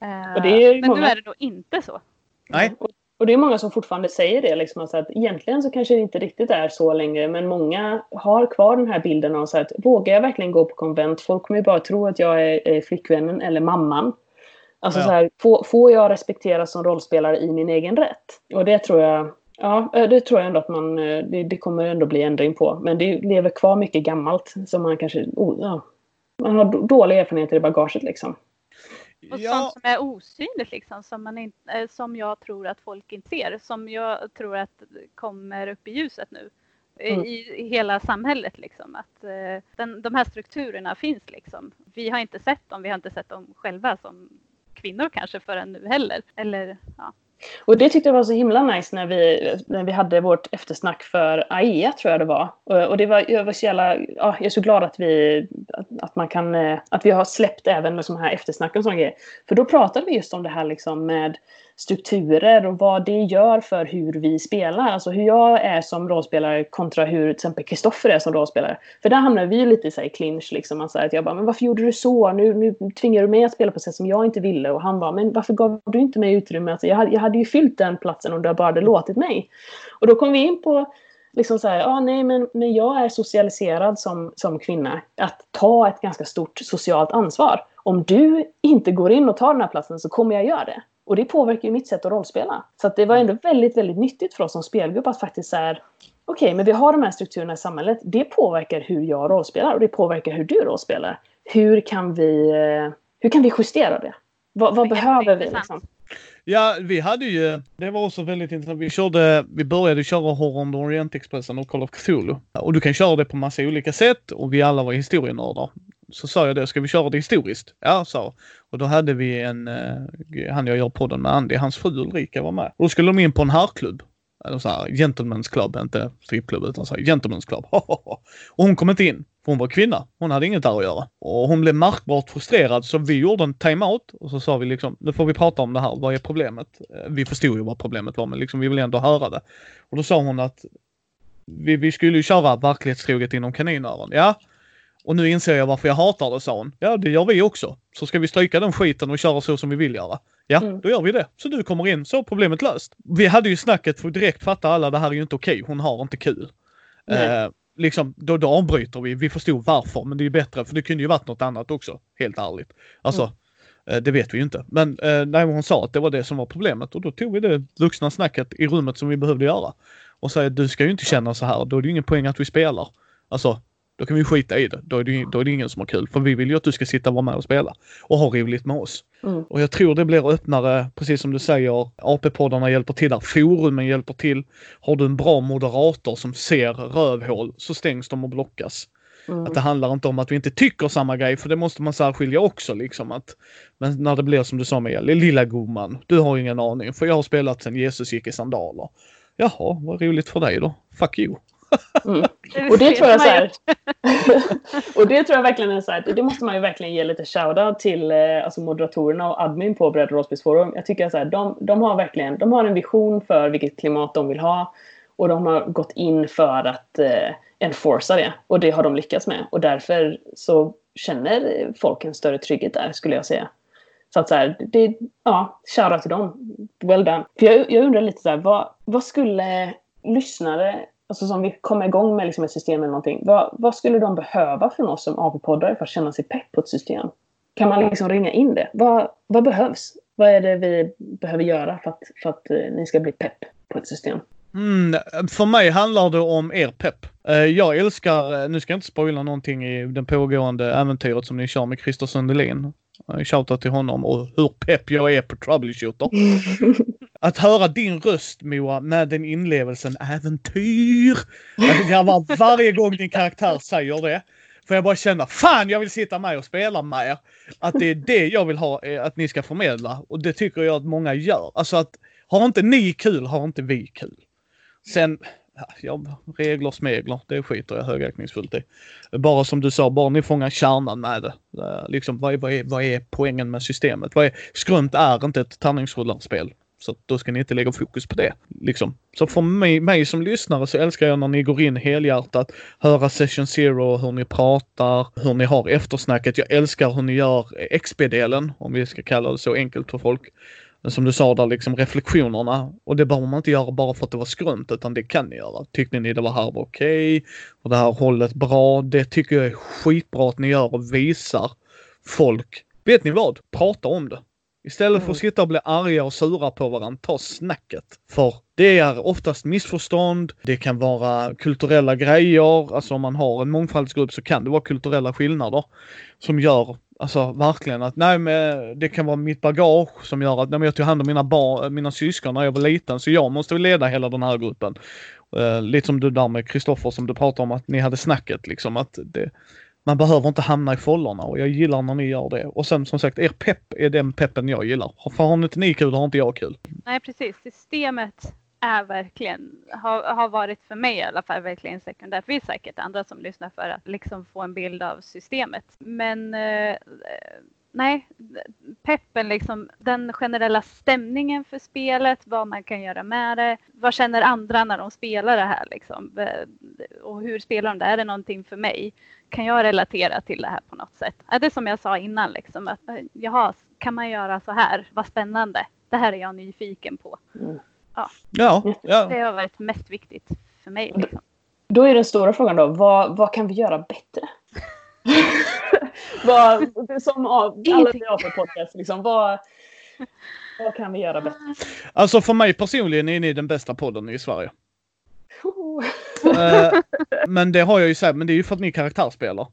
men nu är det då inte så.
Nej.
Och det är många som fortfarande säger det, liksom, alltså att egentligen så kanske det inte riktigt är så längre, men många har kvar den här bilden av så att vågar jag verkligen gå på konvent? Folk kommer ju bara tro att jag är, flickvännen eller mamman. Alltså ja. så här, får, får jag respekteras som rollspelare i min egen rätt? Och det tror jag, ja, det tror jag ändå att man, det, det kommer ändå bli ändring på. Men det lever kvar mycket gammalt som man kanske, oh, ja, man har dåliga erfarenheter i bagaget liksom.
Och ja. sånt som är osynligt liksom, som, man inte, eh, som jag tror att folk inte ser, som jag tror att kommer upp i ljuset nu. Mm. I, hela samhället liksom. Att uh, den, de här strukturerna finns liksom. Vi har inte sett dem, vi har inte sett dem själva som kvinnor kanske förrän nu heller. Eller ja.
Och det tyckte jag var så himla nice när vi, när vi hade vårt eftersnack för AEA tror jag det var. Och det var, jag var så jävla, ja, jag är så glad att vi, att, man kan, eh, att vi har släppt även med sådana här eftersnack och sådana grejer. För då pratade vi just om det här liksom med strukturer och vad det gör för hur vi spelar. Alltså hur jag är som rollspelare kontra hur till exempel Kristoffer är som rollspelare. För där hamnar vi lite så i clinch liksom. Man säger att jag bara, men varför gjorde du så? Nu, nu tvingar du mig att spela på ett sätt som jag inte ville. Och han bara, men varför gav du inte mig utrymme? Alltså, jag, hade, jag hade ju fyllt den platsen om du bara hade låtit mig. Och då kom vi in på liksom så här, ah, nej men men jag är socialiserad som, som kvinna, att ta ett ganska stort socialt ansvar. Om du inte går in och tar den här platsen så kommer jag göra det. Och det påverkar ju mitt sätt att rollspela. Så det var ändå väldigt, väldigt nyttigt för oss som spelgrupp att faktiskt säga okej, okay, men vi har de här strukturerna i samhället. Det påverkar hur jag rollspelar och det påverkar hur du rollspelar. Hur kan vi, eh, hur kan vi justera det? vad, vad behöver vi liksom?
Ja, vi hade ju, det var också väldigt intressant. Vi körde, vi började köra Horror on the Orient-expressen och Call of Cthulhu. Och du kan köra det på massa olika sätt och vi alla var historienördar. Så sa jag det, ska vi köra det historiskt? Ja, sa Och då hade vi en, uh, han jag gör podden med, Andy, hans fru Ulrika var med. Och då skulle de in på en herrklubb. Eller så här, gentlemen's club, inte strippklubb utan så här, gentlemen's club. och hon kom inte in. För hon var kvinna. Hon hade inget där att göra. Och hon blev märkbart frustrerad så vi gjorde en timeout. och så sa vi liksom, nu får vi prata om det här. Vad är problemet? Eh, vi förstod ju vad problemet var men liksom vi vill ändå höra det. Och då sa hon att vi, vi skulle ju köra verklighetstroget inom kaninöron. Ja, och nu inser jag varför jag hatar det, sa hon. Ja, det gör vi också. Så ska vi stryka den skiten och köra så som vi vill göra. Ja, mm. då gör vi det. Så du kommer in, så problemet löst. Vi hade ju snacket för direkt fatta alla, det här är ju inte okej. Hon har inte kul. Eh, liksom, då, då avbryter vi. Vi förstod varför, men det är ju bättre, för det kunde ju varit något annat också, helt ärligt. Alltså, mm. eh, det vet vi ju inte. Men eh, nej, hon sa att det var det som var problemet och då tog vi det vuxna snacket i rummet som vi behövde göra. Och säga, du ska ju inte känna så här, då är det ju ingen poäng att vi spelar. Alltså, då kan vi skita i det. Då är det, då är det ingen som har kul. För vi vill ju att du ska sitta och vara med och spela. Och ha roligt med oss. Mm. Och jag tror det blir öppnare, precis som du säger. AP-poddarna hjälper till där. Forumen hjälper till. Har du en bra moderator som ser rövhål så stängs de och blockas. Mm. Att det handlar inte om att vi inte tycker samma grej, för det måste man särskilja också liksom. Att, men när det blir som du sa med lilla gumman, du har ingen aning, för jag har spelat sen Jesus gick i sandaler. Jaha, vad roligt för dig då. Fuck you.
Mm. Och det tror jag så här, Och det tror jag verkligen är så här, det måste man ju verkligen ge lite shoutout till eh, alltså moderatorerna och admin på Bredd Rollspelsforum. Jag tycker så här, de, de har verkligen, de har en vision för vilket klimat de vill ha. Och de har gått in för att eh, enforca det. Och det har de lyckats med. Och därför så känner folk en större trygghet där, skulle jag säga. Så att så här, det, ja, shoutout till dem. Well done. För jag, jag undrar lite så här, vad, vad skulle lyssnare alltså som vill komma igång med liksom ett system eller någonting, vad, vad skulle de behöva från oss som AP-poddare för att känna sig pepp på ett system? Kan man liksom ringa in det? Vad, vad behövs? Vad är det vi behöver göra för att, för att eh, ni ska bli pepp på ett system?
Mm, för mig handlar det om er pepp. Eh, Jag älskar, eh, nu ska jag inte spoila någonting i den pågående äventyret som ni kör med Christer Sundelin. Eh, Shoutout till honom och hur pepp jag är på Troubleshooter. Att höra din röst Moa med den inlevelsen, äventyr. Jag var varje gång din karaktär säger det. Får jag bara känna, fan jag vill sitta med och spela med er. Att det är det jag vill ha, eh, att ni ska förmedla. Och det tycker jag att många gör. Alltså att har inte ni kul, har inte vi kul. Sen, ja, regler smegler, det skiter jag högaktningsfullt i. Bara som du sa, bara ni fångar kärnan med det. Liksom, vad, är, vad, är, vad är poängen med systemet? Vad är, skrumt är inte ett tärningsrullarspel. Så då ska ni inte lägga fokus på det. Liksom. Så för mig, mig som lyssnare så älskar jag när ni går in helhjärtat, höra session zero, hur ni pratar, hur ni har eftersnacket. Jag älskar hur ni gör XP-delen, om vi ska kalla det så enkelt för folk. Som du sa där, liksom reflektionerna. Och det behöver man inte göra bara för att det var skrunt, utan det kan ni göra. Tyckte ni det var här var okej? Och det här hållet bra? Det tycker jag är skitbra att ni gör och visar folk. Vet ni vad? Prata om det. Istället för att sitta och bli arga och sura på varandra, ta snacket. För det är oftast missförstånd, det kan vara kulturella grejer, alltså om man har en mångfaldsgrupp så kan det vara kulturella skillnader som gör Alltså verkligen att nej men det kan vara mitt bagage som gör att nej, men jag tog hand om mina, bar, eh, mina syskon när jag var liten så jag måste leda hela den här gruppen. Uh, lite som du där med Kristoffer som du pratade om att ni hade snacket liksom att det, man behöver inte hamna i fållorna och jag gillar när ni gör det. Och sen som sagt er pepp är den peppen jag gillar. För har inte ni kul har inte jag kul.
Nej precis, systemet är verkligen, har, har varit för mig i alla fall verkligen sekundärt. Det finns säkert andra som lyssnar för att liksom få en bild av systemet. Men eh, nej, peppen liksom, den generella stämningen för spelet, vad man kan göra med det. Vad känner andra när de spelar det här liksom? Eh, och hur spelar de det? Är det någonting för mig? Kan jag relatera till det här på något sätt? Är det som jag sa innan liksom att eh, jaha, kan man göra så här? Vad spännande. Det här är jag nyfiken på.
Mm.
Ja.
Ja, ja.
Det har varit mest viktigt för mig. Liksom.
Då är den stora frågan då, vad, vad kan vi göra bättre? vad, som av alla vi har på podcast, liksom, vad, vad kan vi göra bättre?
Alltså för mig personligen är ni den bästa podden i Sverige. Eh, men det har jag ju sagt, men det är ju för att ni karaktärspelar.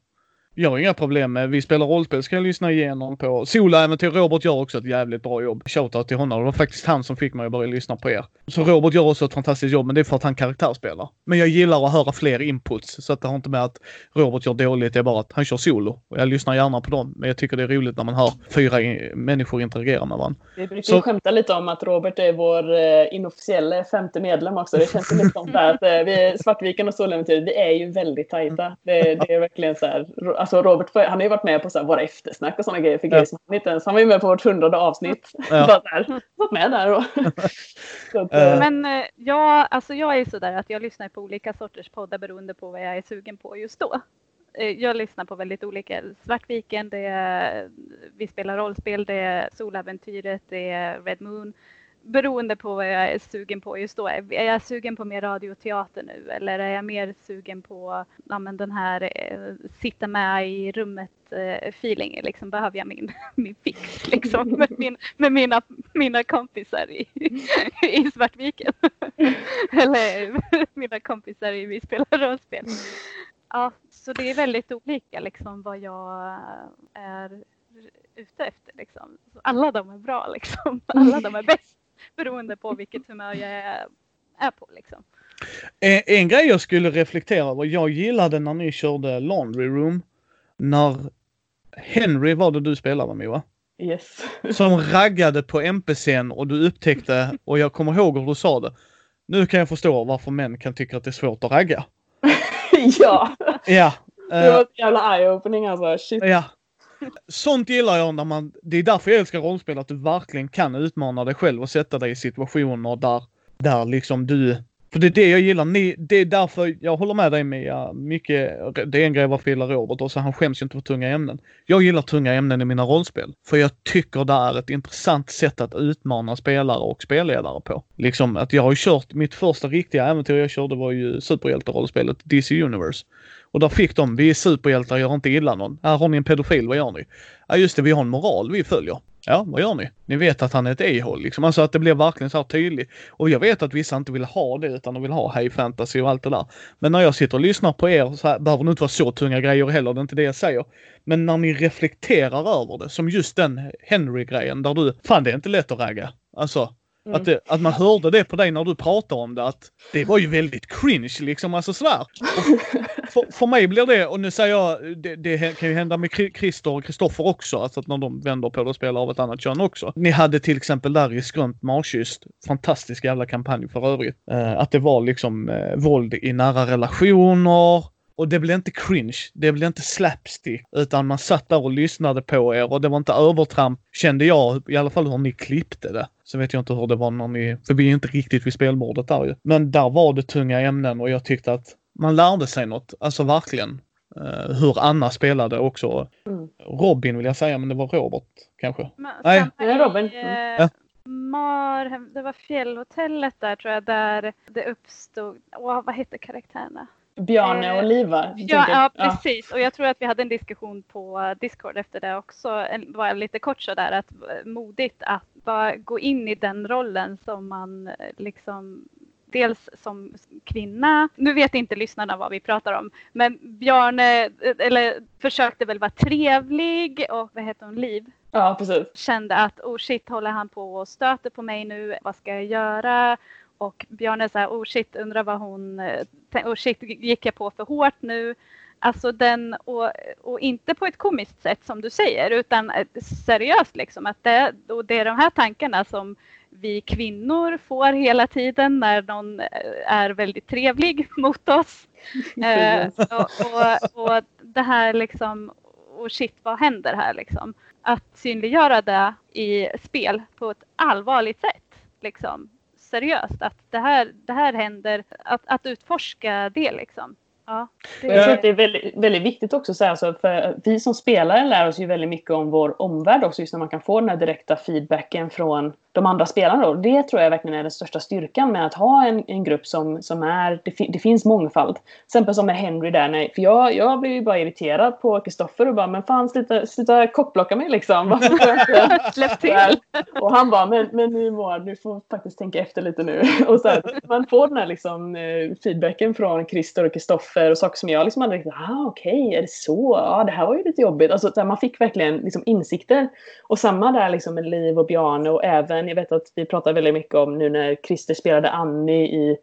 Jag har inga problem med, vi spelar rollspel ska jag lyssna igenom på. Soloäventyr, Robert gör också ett jävligt bra jobb. Shoutout till honom, det var faktiskt han som fick mig att börja lyssna på er. Så Robert gör också ett fantastiskt jobb, men det är för att han karaktärspelar. Men jag gillar att höra fler inputs, så att det har inte med att Robert gör dåligt, det är bara att han kör solo. Och jag lyssnar gärna på dem, men jag tycker det är roligt när man hör fyra människor interagera med varandra.
Vi brukar
Så-
skämta lite om att Robert är vår eh, inofficiella femte medlem också. Det känns lite som att eh, vi, Svartviken och Soläventyret, vi är ju väldigt tajta. Det, det är verkligen så här, alltså Robert han har ju varit med på så här, våra eftersnack och sådana grejer för
Ja.
grejer som han inte ens, han var ju med på vårt hundrade avsnitt.
Ja.
Bara så här, varit med där och... så att,
Eh.
eh,
Men eh, jag, alltså jag är sådär att jag lyssnar på olika sorters poddar beroende på vad jag är sugen på just då. Jag lyssnar på väldigt olika. Svartviken, det är Vi spelar rollspel, det är Soläventyret, det är Red Moon. Beroende på vad jag är sugen på just då. Är jag sugen på mer radioteater nu eller är jag mer sugen på ja, men den här eh, sitta med i rummet eh, feeling? Liksom behöver jag min, min fix liksom med, min, med mina, mina kompisar i, i Svartviken. Eller mina kompisar i Vi spelar rollspel. Ja, så det är väldigt olika liksom vad jag eh, är ute efter. Liksom. Alla de är bra liksom. Alla de är bäst beroende på vilket humör jag är, är på liksom.
En, en grej jag skulle reflektera över, jag gillade när ni körde Laundry Room. När Henry var det du spelade med Moa.
yes.
Som raggade på NPCn och du upptäckte, och jag kommer ihåg hur du sa det. Nu kan jag förstå varför män kan tycka att det är svårt att ragga.
ja,
Ja.
det
eh,
var ett jävla eye-opening alltså. Shit.
ja. Sånt gillar jag när man, det är därför jag älskar rollspel, att du verkligen kan utmana dig själv och sätta dig i situationer där, där liksom du för det är det jag gillar. Ni, det är därför jag håller med dig Mia. Mycket, det är en grej varför jag gillar Robert och så han skäms ju inte för tunga ämnen. Jag gillar tunga ämnen i mina rollspel. För jag tycker det är ett intressant sätt att utmana spelare och spelledare på. Liksom att jag har ju kört, mitt första riktiga äventyr jag körde var ju superhjälterollspelet DC Universe. Och där fick de, vi är superhjältar, gör inte illa någon. Här har ni en pedofil, vad gör ni? Ja just det, vi har en moral vi följer. Ja, vad gör ni? Ni vet att han är ett e-hål, liksom. Alltså att det blir verkligen så här tydligt. Och jag vet att vissa inte vill ha det utan de vill ha high fantasy och allt det där. Men när jag sitter och lyssnar på er så här, behöver det inte vara så tunga grejer heller, det är inte det jag säger. Men när ni reflekterar över det, som just den Henry-grejen där du, fan det är inte lätt att ragga. Alltså,
Mm.
att, det, att man hörde det på dig när du pratade om det att det var ju väldigt cringe liksom, alltså sådär. För, för mig blir det, och nu säger jag, det, det kan ju hända med Christer och Kristoffer också, alltså att när de vänder på det och spelar av ett annat kön också. Ni hade till exempel där i Skrömt Markkyst, fantastisk jävla kampanj för övrigt, eh, att det var liksom eh, våld i nära relationer, och det blev inte cringe, det blev inte slapstick, utan man satt där och lyssnade på er och det var inte övertramp, kände jag, i alla fall hur ni klippte det. Så vet jag inte hur det var när ni, för vi är inte riktigt vid spelbordet där ju. Men där var det tunga ämnen och jag tyckte att man lärde sig något, alltså verkligen. Eh, hur Anna spelade också.
Mm.
Robin vill jag säga, men det var Robert kanske.
Men
Nej.
Ja, Robin.
i,
Mm.
eh, Marhem, det var fjällhotellet där tror jag, där det uppstod, åh, vad hette karaktärerna?
Bjarne
Eh,
och Liva.
Ja, ja, precis. Och jag tror att vi hade en diskussion på Discord efter det också. En- Bara lite kort sådär att eh, modigt att bara gå in i den rollen som man eh, liksom Dels som kvinna, nu vet inte lyssnarna vad vi pratar om, men Bjarne eh, eller, försökte väl vara trevlig och vad heter hon, Liv?
ja, precis.
kände att oh shit, håller han på och stöter på mig nu? Vad ska jag göra? Och Bjarne sa oh shit, undrar vad hon, eh, oh shit, gick jag på för hårt nu? Alltså den, och, och inte på ett komiskt sätt som du säger, utan eh, seriöst liksom. Att det, och det är de här tankarna som vi kvinnor får hela tiden när någon eh, är väldigt trevlig mot oss. Eh, och, och, och det här liksom, och shit vad händer här liksom? Att synliggöra det i spel på ett allvarligt sätt. Liksom, seriöst, att det här, det här händer, att, att utforska det liksom. Ja, det,
jag tror att det är väldigt, väldigt viktigt också, så säga, alltså, för vi som spelare lär oss ju väldigt mycket om vår omvärld också, just när man kan få den här direkta feedbacken från de andra spelarna. Då. Det tror jag verkligen är den största styrkan med att ha en, en grupp som, som är, det, fi, det finns mångfald. Till exempel som med Henry där, när, för jag, jag blev ju bara irriterad på Kristoffer och bara, men fan sluta, sluta kockblocka mig liksom.
Släpp till!
Och han bara, men, men nu Moa, du får faktiskt tänka efter lite nu. Och så här, man får den här liksom, eh, feedbacken från Christer och Kristoffer och saker som jag liksom hade riktigt, ah okej, är det så? Ja, det här var ju lite jobbigt. Alltså, så här, man fick verkligen liksom, insikter. Och samma där liksom, med Liv och Bjarne och även, jag vet att vi pratar väldigt mycket om nu när Christer spelade Annie i,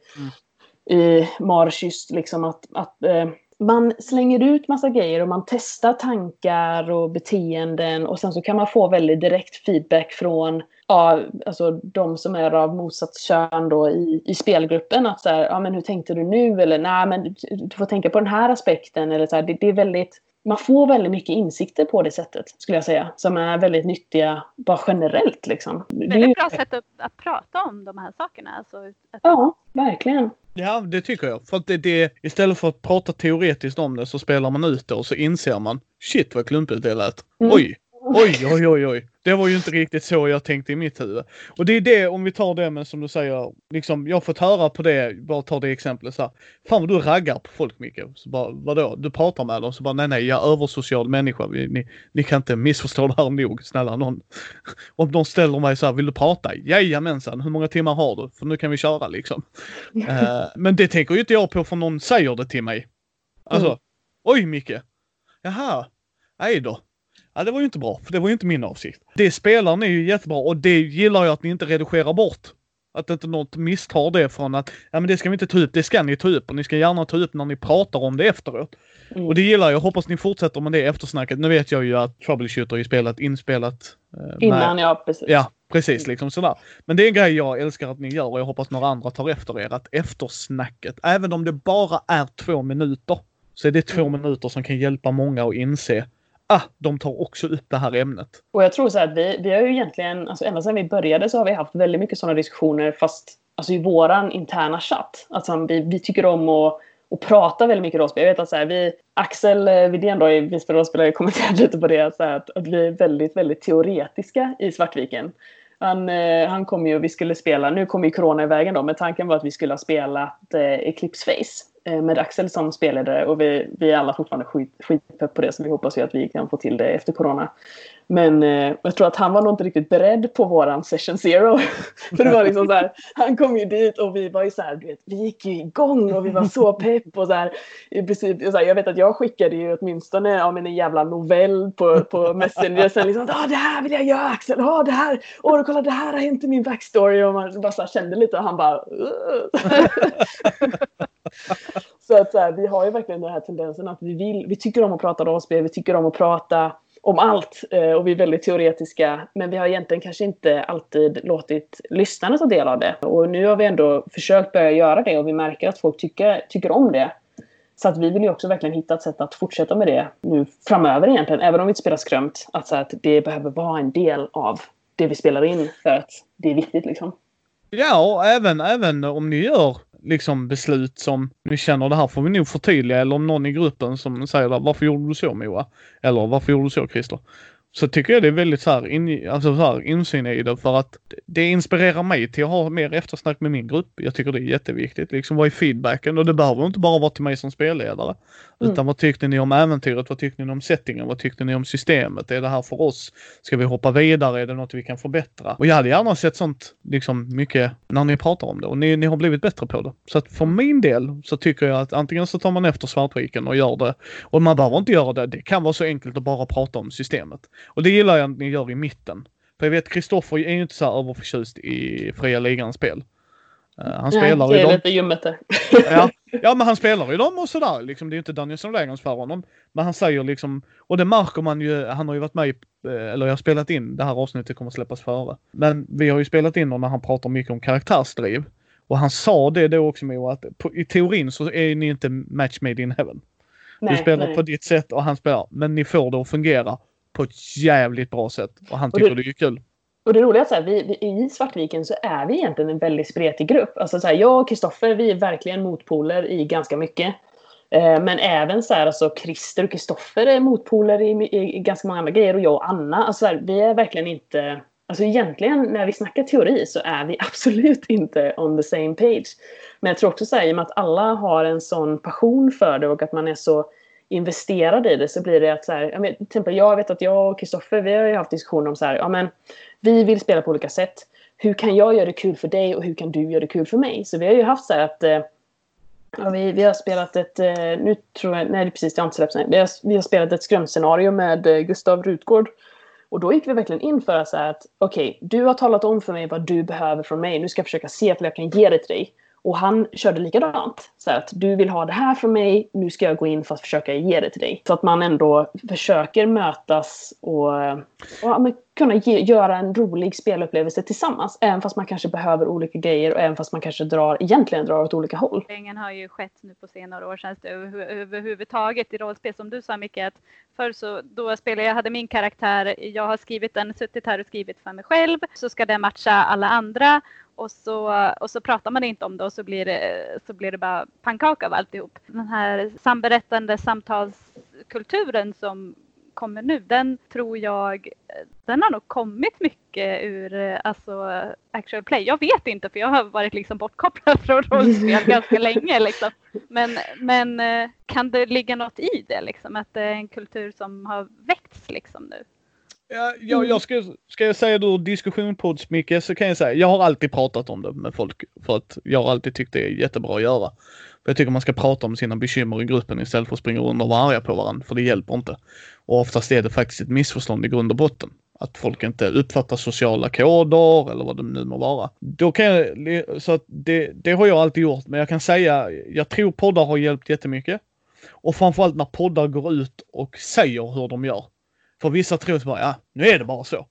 i Marschyst, liksom att, att eh, man slänger ut massa grejer och man testar tankar och beteenden och sen så kan man få väldigt direkt feedback från ja, alltså de som är av motsatt kön då i, i spelgruppen. Att så här, ja men hur tänkte du nu? Eller nej men du, du får tänka på den här aspekten. Eller så här, det, det är väldigt, man får väldigt mycket insikter på det sättet skulle jag säga. Som är väldigt nyttiga bara generellt liksom. Det är ju-
Väldigt bra sätt att, att prata om de här sakerna. Alltså, att,
Ja, verkligen.
Ja, det tycker jag. För att det, det, istället för att prata teoretiskt om det så spelar man ut det och så inser man shit vad klumpigt det lät.
Mm.
Oj, oj, oj, oj, oj. Det var ju inte riktigt så jag tänkte i mitt huvud. Och det är det, om vi tar det med som du säger, liksom jag har fått höra på det, bara ta det exemplet så här. Fan vad du raggar på folk Micke. Så bara, vadå? Du pratar med dem så bara nej nej jag är översocial människa. Ni, ni kan inte missförstå det här nog, snälla någon. Om de ställer mig så här, vill du prata? Jajamensan, hur många timmar har du? För nu kan vi köra liksom. Eh, men det tänker ju inte jag på för någon säger det till mig. Alltså,
Mm.
oj Micke. Jaha, nej då. Ja, det var ju inte bra, för det var ju inte min avsikt. Det spelar ni ju jättebra och det gillar jag att ni inte redigerar bort. Att inte något misstar det från att, ja men det ska vi inte ta upp, det ska ni ta upp och ni ska gärna ta upp när ni pratar om det efteråt.
Mm.
Och det gillar jag, hoppas ni fortsätter med det eftersnacket. Nu vet jag ju att Troubleshooter är spelat inspelat. eh,
Innan, ja precis.
Ja, precis liksom sådär. Men det är en grej jag älskar att ni gör och jag hoppas några andra tar efter er. Att eftersnacket, även om det bara är två minuter, så är det två
Mm.
minuter som kan hjälpa många att inse ah, de tar också upp det här ämnet.
Och jag tror så här att vi, vi har ju egentligen, alltså ända sedan vi började så har vi haft väldigt mycket sådana diskussioner fast alltså i våran interna chatt. Alltså vi, vi tycker om att, och prata väldigt mycket rollspel. Jag vet att så här, vi, Axel eh, Widén då, vi spelar rollspelare, kommenterade lite på det, så här, att, att vi är väldigt, väldigt teoretiska i Svartviken. Han, eh, han kom ju och vi skulle spela, nu kom ju corona i vägen då, men tanken var att vi skulle ha spelat eh, Eclipse Face Eh, med Axel som spelledare och vi, vi är alla fortfarande skit, skitpepp på det så vi hoppas ju att vi kan få till det efter corona. Men eh, jag tror att han var nog inte riktigt beredd på våran session zero. För det var liksom så här, han kom ju dit och vi var ju så här, du vet, vi gick ju igång och vi var så pepp och så här, i princip, så här, jag vet att jag skickade ju åtminstone ja, en jävla novell på, på Messenger. Sen liksom, ah, det här vill jag göra Axel, ah, det här, åh kolla det här har hänt i min backstory. Och man bara så här, kände lite och han bara, Så att så här, vi har ju verkligen den här tendensen att vi vill, vi tycker om att prata rollspel, vi tycker om att prata om allt eh, och vi är väldigt teoretiska. Men vi har egentligen kanske inte alltid låtit lyssnarna ta del av det. Och nu har vi ändå försökt börja göra det och vi märker att folk tycker, tycker om det. Så att vi vill ju också verkligen hitta ett sätt att fortsätta med det nu framöver egentligen. Även om vi inte spelar skrömt. Att, så att det behöver vara en del av det vi spelar in för att det är viktigt liksom.
Ja, och även, även om ni gör liksom beslut som ni känner det här får vi nog förtydliga eller om någon i gruppen som säger varför gjorde du så Moa? Eller varför gjorde du så Christer? Så tycker jag det är väldigt så här, in, alltså så här, insyn i det för att det inspirerar mig till att ha mer eftersnack med min grupp. Jag tycker det är jätteviktigt. Liksom vad är feedbacken? Och det behöver inte bara vara till mig som spelledare. Mm. Utan vad tyckte ni om äventyret? Vad tyckte ni om settingen? Vad tyckte ni om systemet? Är det här för oss? Ska vi hoppa vidare? Är det något vi kan förbättra? Och jag hade gärna sett sånt liksom mycket när ni pratar om det och ni, ni har blivit bättre på det. Så att för min del så tycker jag att antingen så tar man efter Svartviken och gör det och man behöver inte göra det. Det kan vara så enkelt att bara prata om systemet. Och det gillar jag att ni gör i mitten. För jag vet Kristoffer är ju inte så här överförtjust i fria ligans spel. Uh, han
Nej,
spelar
det är
dem.
lite ljummet.
Ja, ja, men han spelar ju dem och sådär. Liksom, det är ju inte Dungeons and Dragons för honom. Men han säger liksom, och det märker man ju, han har ju varit med i, eh, eller jag har spelat in, det här avsnittet kommer släppas före. Men vi har ju spelat in när han pratar mycket om karaktärsdriv. Och han sa det då också Moa, att på, i teorin så är ni inte match made in heaven.
Nej,
du spelar
nej.
på ditt sätt och han spelar, men ni får det att fungera på ett jävligt bra sätt. Och han
Och
tycker
det-
det är kul.
Och det roliga är att vi, vi, i Svartviken så är vi egentligen en väldigt spretig grupp. Alltså så här, jag och Kristoffer, vi är verkligen motpoler i ganska mycket. Eh, men även så här, alltså Christer och Kristoffer är motpoler i, i, i ganska många andra grejer. Och jag och Anna, alltså så här, vi är verkligen inte... Alltså egentligen när vi snackar teori så är vi absolut inte on the same page. Men jag tror också så här, i och med att alla har en sån passion för det och att man är så investerad i det så blir det att så här, jag men, till exempel jag vet att jag och Kristoffer vi har ju haft diskussioner om så här, ja men vi vill spela på olika sätt. Hur kan jag göra det kul för dig och hur kan du göra det kul för mig? Så vi har ju haft så här att eh, ja, vi, vi har spelat ett, eh, nu tror jag, nej precis det har inte släppts. Vi har, vi har spelat ett skrämscenario med eh, Gustav Rutgård. Och då gick vi verkligen in för så här att okej, du har talat om för mig vad du behöver från mig. Nu ska jag försöka se vad jag kan ge det till dig. Och han körde likadant. Så att du vill ha det här från mig, nu ska jag gå in för att försöka ge det till dig. Så att man ändå försöker mötas och, och ja, men kunna ge, göra en rolig spelupplevelse tillsammans. Även fast man kanske behöver olika grejer och även fast man kanske drar, egentligen drar åt olika håll.
Ingen har ju skett nu på senare år känns det överhuvudtaget i rollspel som du sa Micke. Att förr så då spelade jag, hade min karaktär, jag har skrivit den, suttit här och skrivit för mig själv. Så ska den matcha alla andra och så, och så pratar man inte om det och så blir det, så blir det bara pannkaka av alltihop. Den här samberättande samtalskulturen som kommer nu, den tror jag, den har nog kommit mycket ur alltså actual play. Jag vet inte för jag har varit liksom bortkopplad från rollspel ganska länge liksom. Men, men eh, kan det ligga något i det liksom? Att det är en kultur som har väckts liksom nu?
Ja, jag, jag ska, ska jag säga då diskussionpods Micke, så kan jag säga, jag har alltid pratat om det med folk för att jag har alltid tyckt det är jättebra att göra. För jag tycker man ska prata om sina bekymmer i gruppen istället för att springa runt och vara arga på varandra, för det hjälper inte. Och oftast är det faktiskt ett missförstånd i grund och botten. Att folk inte uppfattar sociala koder eller vad det nu må vara. Då kan jag, så att det, det har jag alltid gjort, men jag kan säga, jag tror poddar har hjälpt jättemycket. Och framförallt när poddar går ut och säger hur de gör. För vissa tror att bara, ja, nu är det bara så.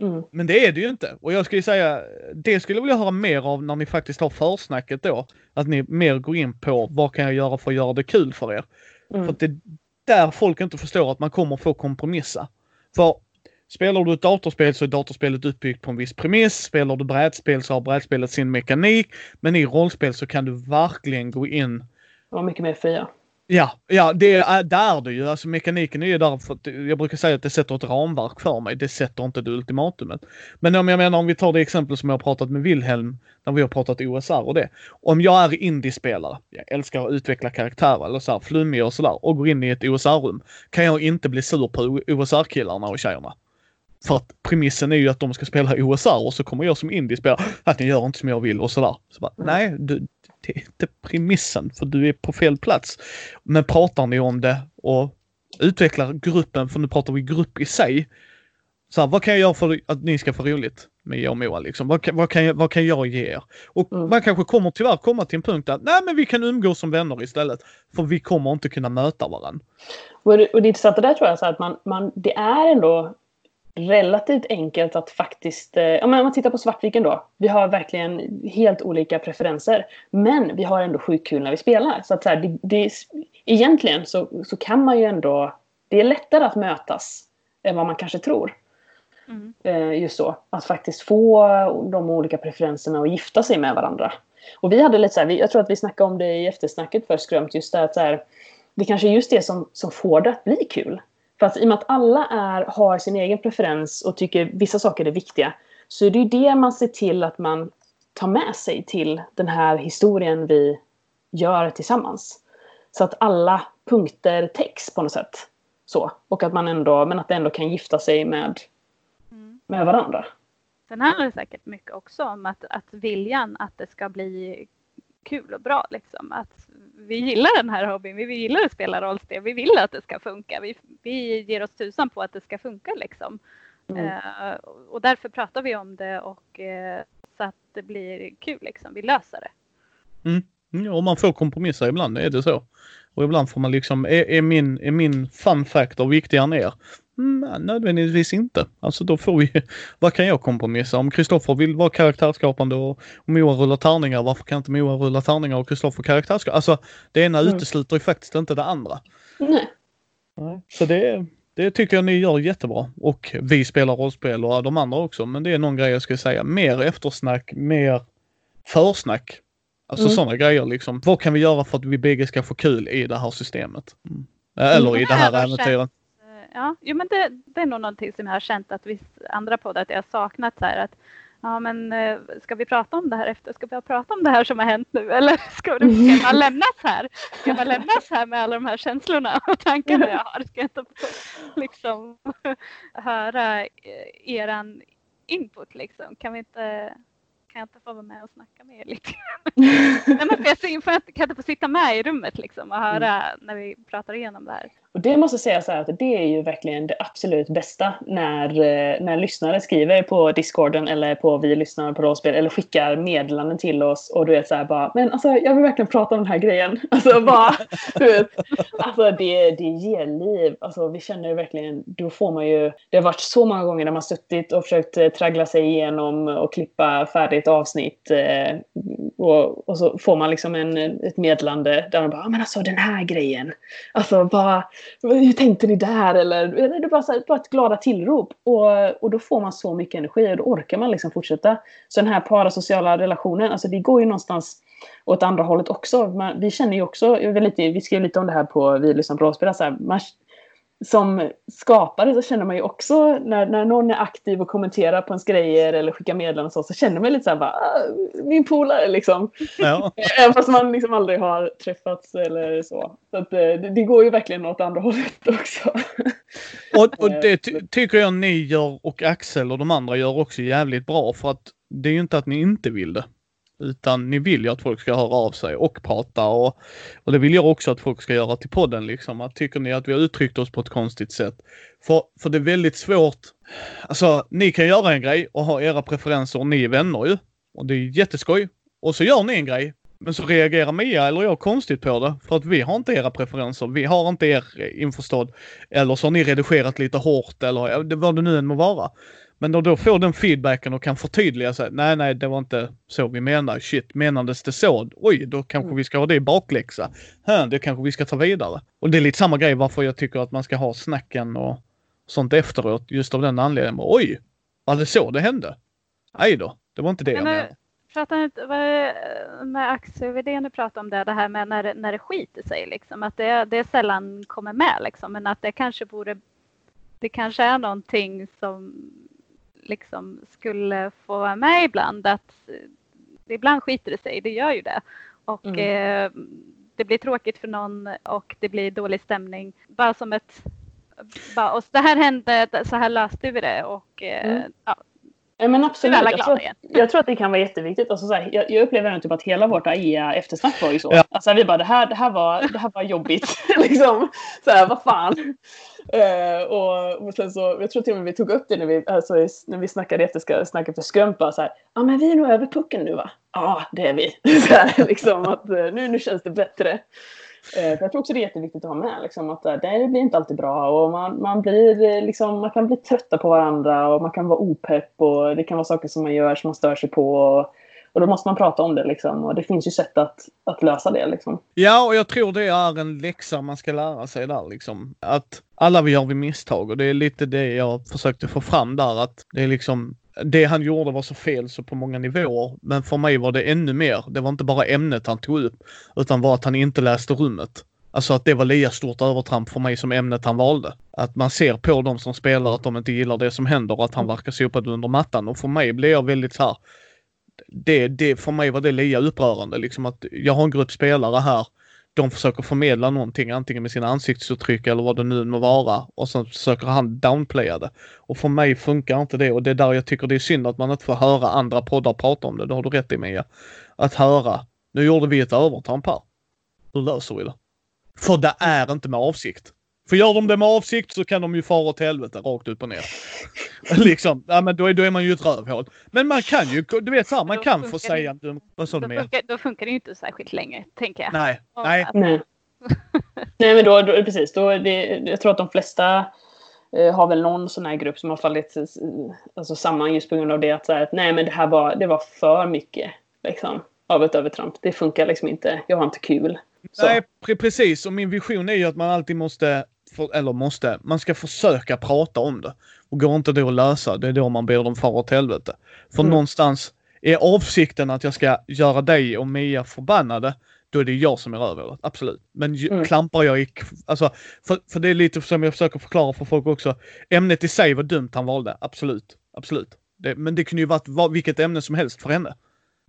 Mm.
Men det är det ju inte. Och jag skulle säga, det skulle jag vilja höra mer av när ni faktiskt har försnacket då. Att ni mer går in på vad kan jag göra för att göra det kul för er.
Mm.
För att det är där folk inte förstår att man kommer få kompromissa. För Spelar du ett datorspel så är datorspelet uppbyggt på en viss premiss. Spelar du brädspel så har brädspelet sin mekanik. Men i rollspel så kan du verkligen gå in
var mycket mer fria.
Ja, ja det är, äh, det är det ju. Alltså mekaniken är ju där för att jag brukar säga att det sätter ett ramverk för mig. Det sätter inte det ultimatumet. Men om jag menar om vi tar det exempel som jag har pratat med Wilhelm när vi har pratat OSR och det. Om jag är indiespelare, jag älskar att utveckla karaktärer eller så här flummiga och sådär och går in i ett OSR-rum kan jag inte bli sur på OSR-killarna och tjejerna. För att premissen är ju att de ska spela OSR och så kommer jag som indiespelare att ni gör inte som jag vill och sådär. Så bara, nej, du, det är inte premissen för du är på fel plats. Men pratar ni om det och utvecklar gruppen, för nu pratar vi grupp i sig. Så här, vad kan jag göra för att ni ska få roligt med jag och Moa liksom? Vad, vad, kan, jag, vad kan jag ge er? Och mm. man kanske kommer tyvärr komma till en punkt att nej men vi kan umgås som vänner istället. För vi kommer inte kunna möta varandra.
Och det, och det intressanta där tror jag så att man, man, det är ändå relativt enkelt att faktiskt, eh, om man tittar på Svartviken då. Vi har verkligen helt olika preferenser. Men vi har ändå sjukt kul när vi spelar. Så att så här, det, det, egentligen så, så kan man ju ändå, det är lättare att mötas än vad man kanske tror. Mm. Eh, just så, att faktiskt få de olika preferenserna och gifta sig med varandra. Och vi hade lite så här, jag tror att vi snackade om det i eftersnacket för Skrömt, just det att så här, det kanske är just det som, som får det att bli kul. För att i och med att alla är, har sin egen preferens och tycker vissa saker är viktiga så är det ju det man ser till att man tar med sig till den här historien vi gör tillsammans. Så att alla punkter täcks på något sätt. Så. Och att man ändå, men att det ändå kan gifta sig med, mm. med varandra.
Sen handlar det säkert mycket också om att, att viljan att det ska bli kul och bra. Liksom. Att vi gillar den här hobbyn, vi gillar att spela rollspel, vi vill att det ska funka. Vi, vi ger oss tusan på att det ska funka liksom. Mm. Uh, och därför pratar vi om det och uh, så att det blir kul liksom. Vi löser det.
Mm. Ja, och man får kompromissa ibland, är det så. Och ibland får man liksom, är, är min, är min fun factor viktigare än er? Mm, nödvändigtvis inte. Alltså då får vi, vad kan jag kompromissa? Om Kristoffer vill vara karaktärsskapande och, Moa rullar tärningar, varför kan inte Moa rulla tärningar och Kristoffer karaktärsskapande? Alltså det ena mm. utesluter ju faktiskt inte det andra.
Nej.
Så det, det tycker jag ni gör jättebra. Och vi spelar rollspel och de andra också. Men det är någon grej jag skulle säga. Mer eftersnack, mer försnack. Alltså mm. sådana grejer liksom. Vad kan vi göra för att vi bägge ska få kul i det här systemet? Mm. Eller i det här äventyret
ja, jo, men det, det, är nog någonting som jag har känt att vissa andra poddar att jag har saknat så här att ja men eh, ska vi prata om det här efter, ska vi prata om det här som har hänt nu eller ska, det, ska man lämnas här? Ska man lämnas här med alla de här känslorna och tankarna jag har? Ska jag inte liksom höra eh, eran input liksom? Kan vi inte kan jag inte få vara med och snacka med er lite? Nej, men för jag, för jag kan inte få sitta med i rummet liksom och höra mm. när vi pratar igenom det här.
Och det måste jag säga så att det är ju verkligen det absolut bästa när, eh, när lyssnare skriver på discorden eller på vi lyssnar på rollspel eller skickar meddelanden till oss och du vet så här bara men alltså jag vill verkligen prata om den här grejen. Alltså bara, du vet. Alltså det, det ger liv. Alltså vi känner ju verkligen, då får man ju, det har varit så många gånger när man suttit och försökt eh, traggla sig igenom och klippa färdigt avsnitt eh, och, och så får man liksom en, ett meddelande där man bara, ah, men alltså den här grejen. Alltså bara hur tänkte ni där? Eller, det är bara, så här, bara ett glada tillrop. Och, och då får man så mycket energi och då orkar man liksom fortsätta. Så den här parasociala relationen, alltså det går ju någonstans åt andra hållet också. Man, vi känner ju också, jag lite, vi skrev lite om det här på Vi lyssnar på rollspel, som skapare så känner man ju också när, när någon är aktiv och kommenterar på ens grejer eller skickar meddelanden så, så känner man lite så här bara, ah, min polare liksom. Ja. Även fast man liksom aldrig har träffats eller så. Så att, eh, det, det går ju verkligen åt andra hållet också.
Och, och det ty tycker jag ni gör och Axel och de andra gör också jävligt bra för att det är ju inte att ni inte vill det. Utan ni vill ju att folk ska höra av sig och prata och, och det vill jag också att folk ska göra till podden liksom. Att tycker ni att vi har uttryckt oss på ett konstigt sätt? För, för det är väldigt svårt. Alltså ni kan göra en grej och ha era preferenser och ni är vänner ju. Och det är jätteskoj. Och så gör ni en grej. Men så reagerar Mia eller jag konstigt på det. För att vi har inte era preferenser. Vi har inte er införstådd. Eller så har ni redigerat lite hårt eller vad det nu än må vara. Men då, då får den feedbacken och kan förtydliga sig. Nej, nej, det var inte så vi menar. Shit, menades det så? Oj, då kanske vi ska ha det i bakläxa. Här, det kanske vi ska ta vidare. Och det är lite samma grej varför jag tycker att man ska ha snacken och, sånt efteråt just av den anledningen. Oj, var det så det hände? Nej då, det var inte det
Men
jag
nu-
menade.
Pratar inte, vad med aktievd du pratar om det, det här med när, när det skiter sig liksom. Att det, det sällan kommer med liksom. Men att det kanske vore, det kanske är någonting som liksom skulle få vara med ibland. Att eh, ibland skiter det sig, det gör ju det. Och
Mm.
eh, det blir tråkigt för någon och det blir dålig stämning. Bara som ett, bara, och det här hände, så här löste vi det och eh,
Mm.
ja,
Ja, men absolut.
alla
Jag tror, att, jag tror att det kan vara jätteviktigt. Alltså, så här, jag, jag upplever ändå typ att hela vårt AIA eftersnack var ju så.
Ja.
Alltså, vi bara, det här, det här, var, det här var jobbigt. liksom. Så här, vad fan. Eh, och, och sen så, jag tror till och med vi tog upp det när vi, alltså, när vi snackade efter, snack efter skrumpa. Ja men vi är nog över pucken nu va? Ja, det är vi. så här, liksom, att, eh, nu, nu känns det bättre. Eh, jag tror också det är jätteviktigt att ha med. Liksom, att eh, det blir inte alltid bra och man, man, blir, eh, liksom, man kan bli trötta på varandra och man kan vara opepp och det kan vara saker som man gör som man stör sig på. Och, och då måste man prata om det liksom. Och det finns ju sätt att, att lösa det liksom.
Ja, och jag tror det är en läxa man ska lära sig där liksom. Att alla vi gör vi misstag och det är lite det jag försökte få fram där att det är liksom det han gjorde var så fel så på många nivåer. Men för mig var det ännu mer. Det var inte bara ämnet han tog upp utan var att han inte läste rummet. Alltså att det var lika stort övertramp för mig som ämnet han valde. Att man ser på dem som spelar att de inte gillar det som händer och att han verkar sopa det under mattan. Och för mig blev jag väldigt så här. Det, det, för mig var det lika upprörande liksom att jag har en grupp spelare här de försöker förmedla någonting, antingen med sina ansiktsuttryck eller vad det nu må vara. Och sen försöker han downplaya det. Och för mig funkar inte det och det är där jag tycker det är synd att man inte får höra andra poddar prata om det. Det har du rätt i Mia. Att höra, nu gjorde vi ett övertramp här. Hur löser vi det? För det är inte med avsikt. För gör de det med avsikt så kan de ju fara åt helvete rakt upp och ner. liksom, ja men då är, då är man ju ett rövhål. Men man kan ju, du vet så här, man
Då
kan få säga en dum... Vad sa du
funkar, då funkar det ju inte särskilt länge, tänker jag.
Nej,
Och
nej.
att-
Nej. Nej men då, då precis, då det, jag tror att de flesta eh, har väl någon sån här grupp som har fallit eh, alltså, samman just på grund av det att, så här, att nej men det här var, det var för mycket liksom, av ett övertramp. Det funkar liksom inte, jag har inte kul. Så.
Nej, pre- precis. Och min vision är ju att man alltid måste, för, eller måste, man ska försöka prata om det. Och går inte det att lösa, det är då man ber dem fara åt helvete. För
Mm.
någonstans, är avsikten att jag ska göra dig och Mia förbannade, då är det jag som är rövhålet. Absolut. Men
Mm.
klampar jag i, alltså, för, för det är lite som jag försöker förklara för folk också. Ämnet i sig var dumt han valde, absolut. Absolut. Det, men det kunde ju varit vad, vilket ämne som helst för henne.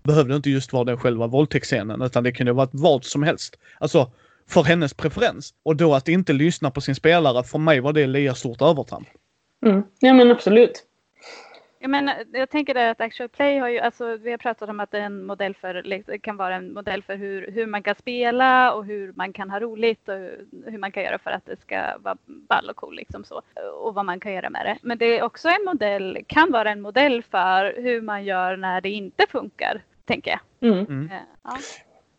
Behövde inte just vara den själva våldtäktsscenen utan det kunde varit vad som helst. Alltså för hennes preferens. Och då att inte lyssna på sin spelare, för mig var det lika stort övertramp.
Mm. Ja men absolut.
Jag, menar, jag tänker det att Actual Play har ju, alltså vi har pratat om att det är en modell för, det kan vara en modell för hur, hur man kan spela och hur man kan ha roligt och hur, man kan göra för att det ska vara ball och cool liksom så. Och vad man kan göra med det. Men det är också en modell, kan vara en modell för hur man gör när det inte funkar, tänker jag.
Mm.
Eh, Ja.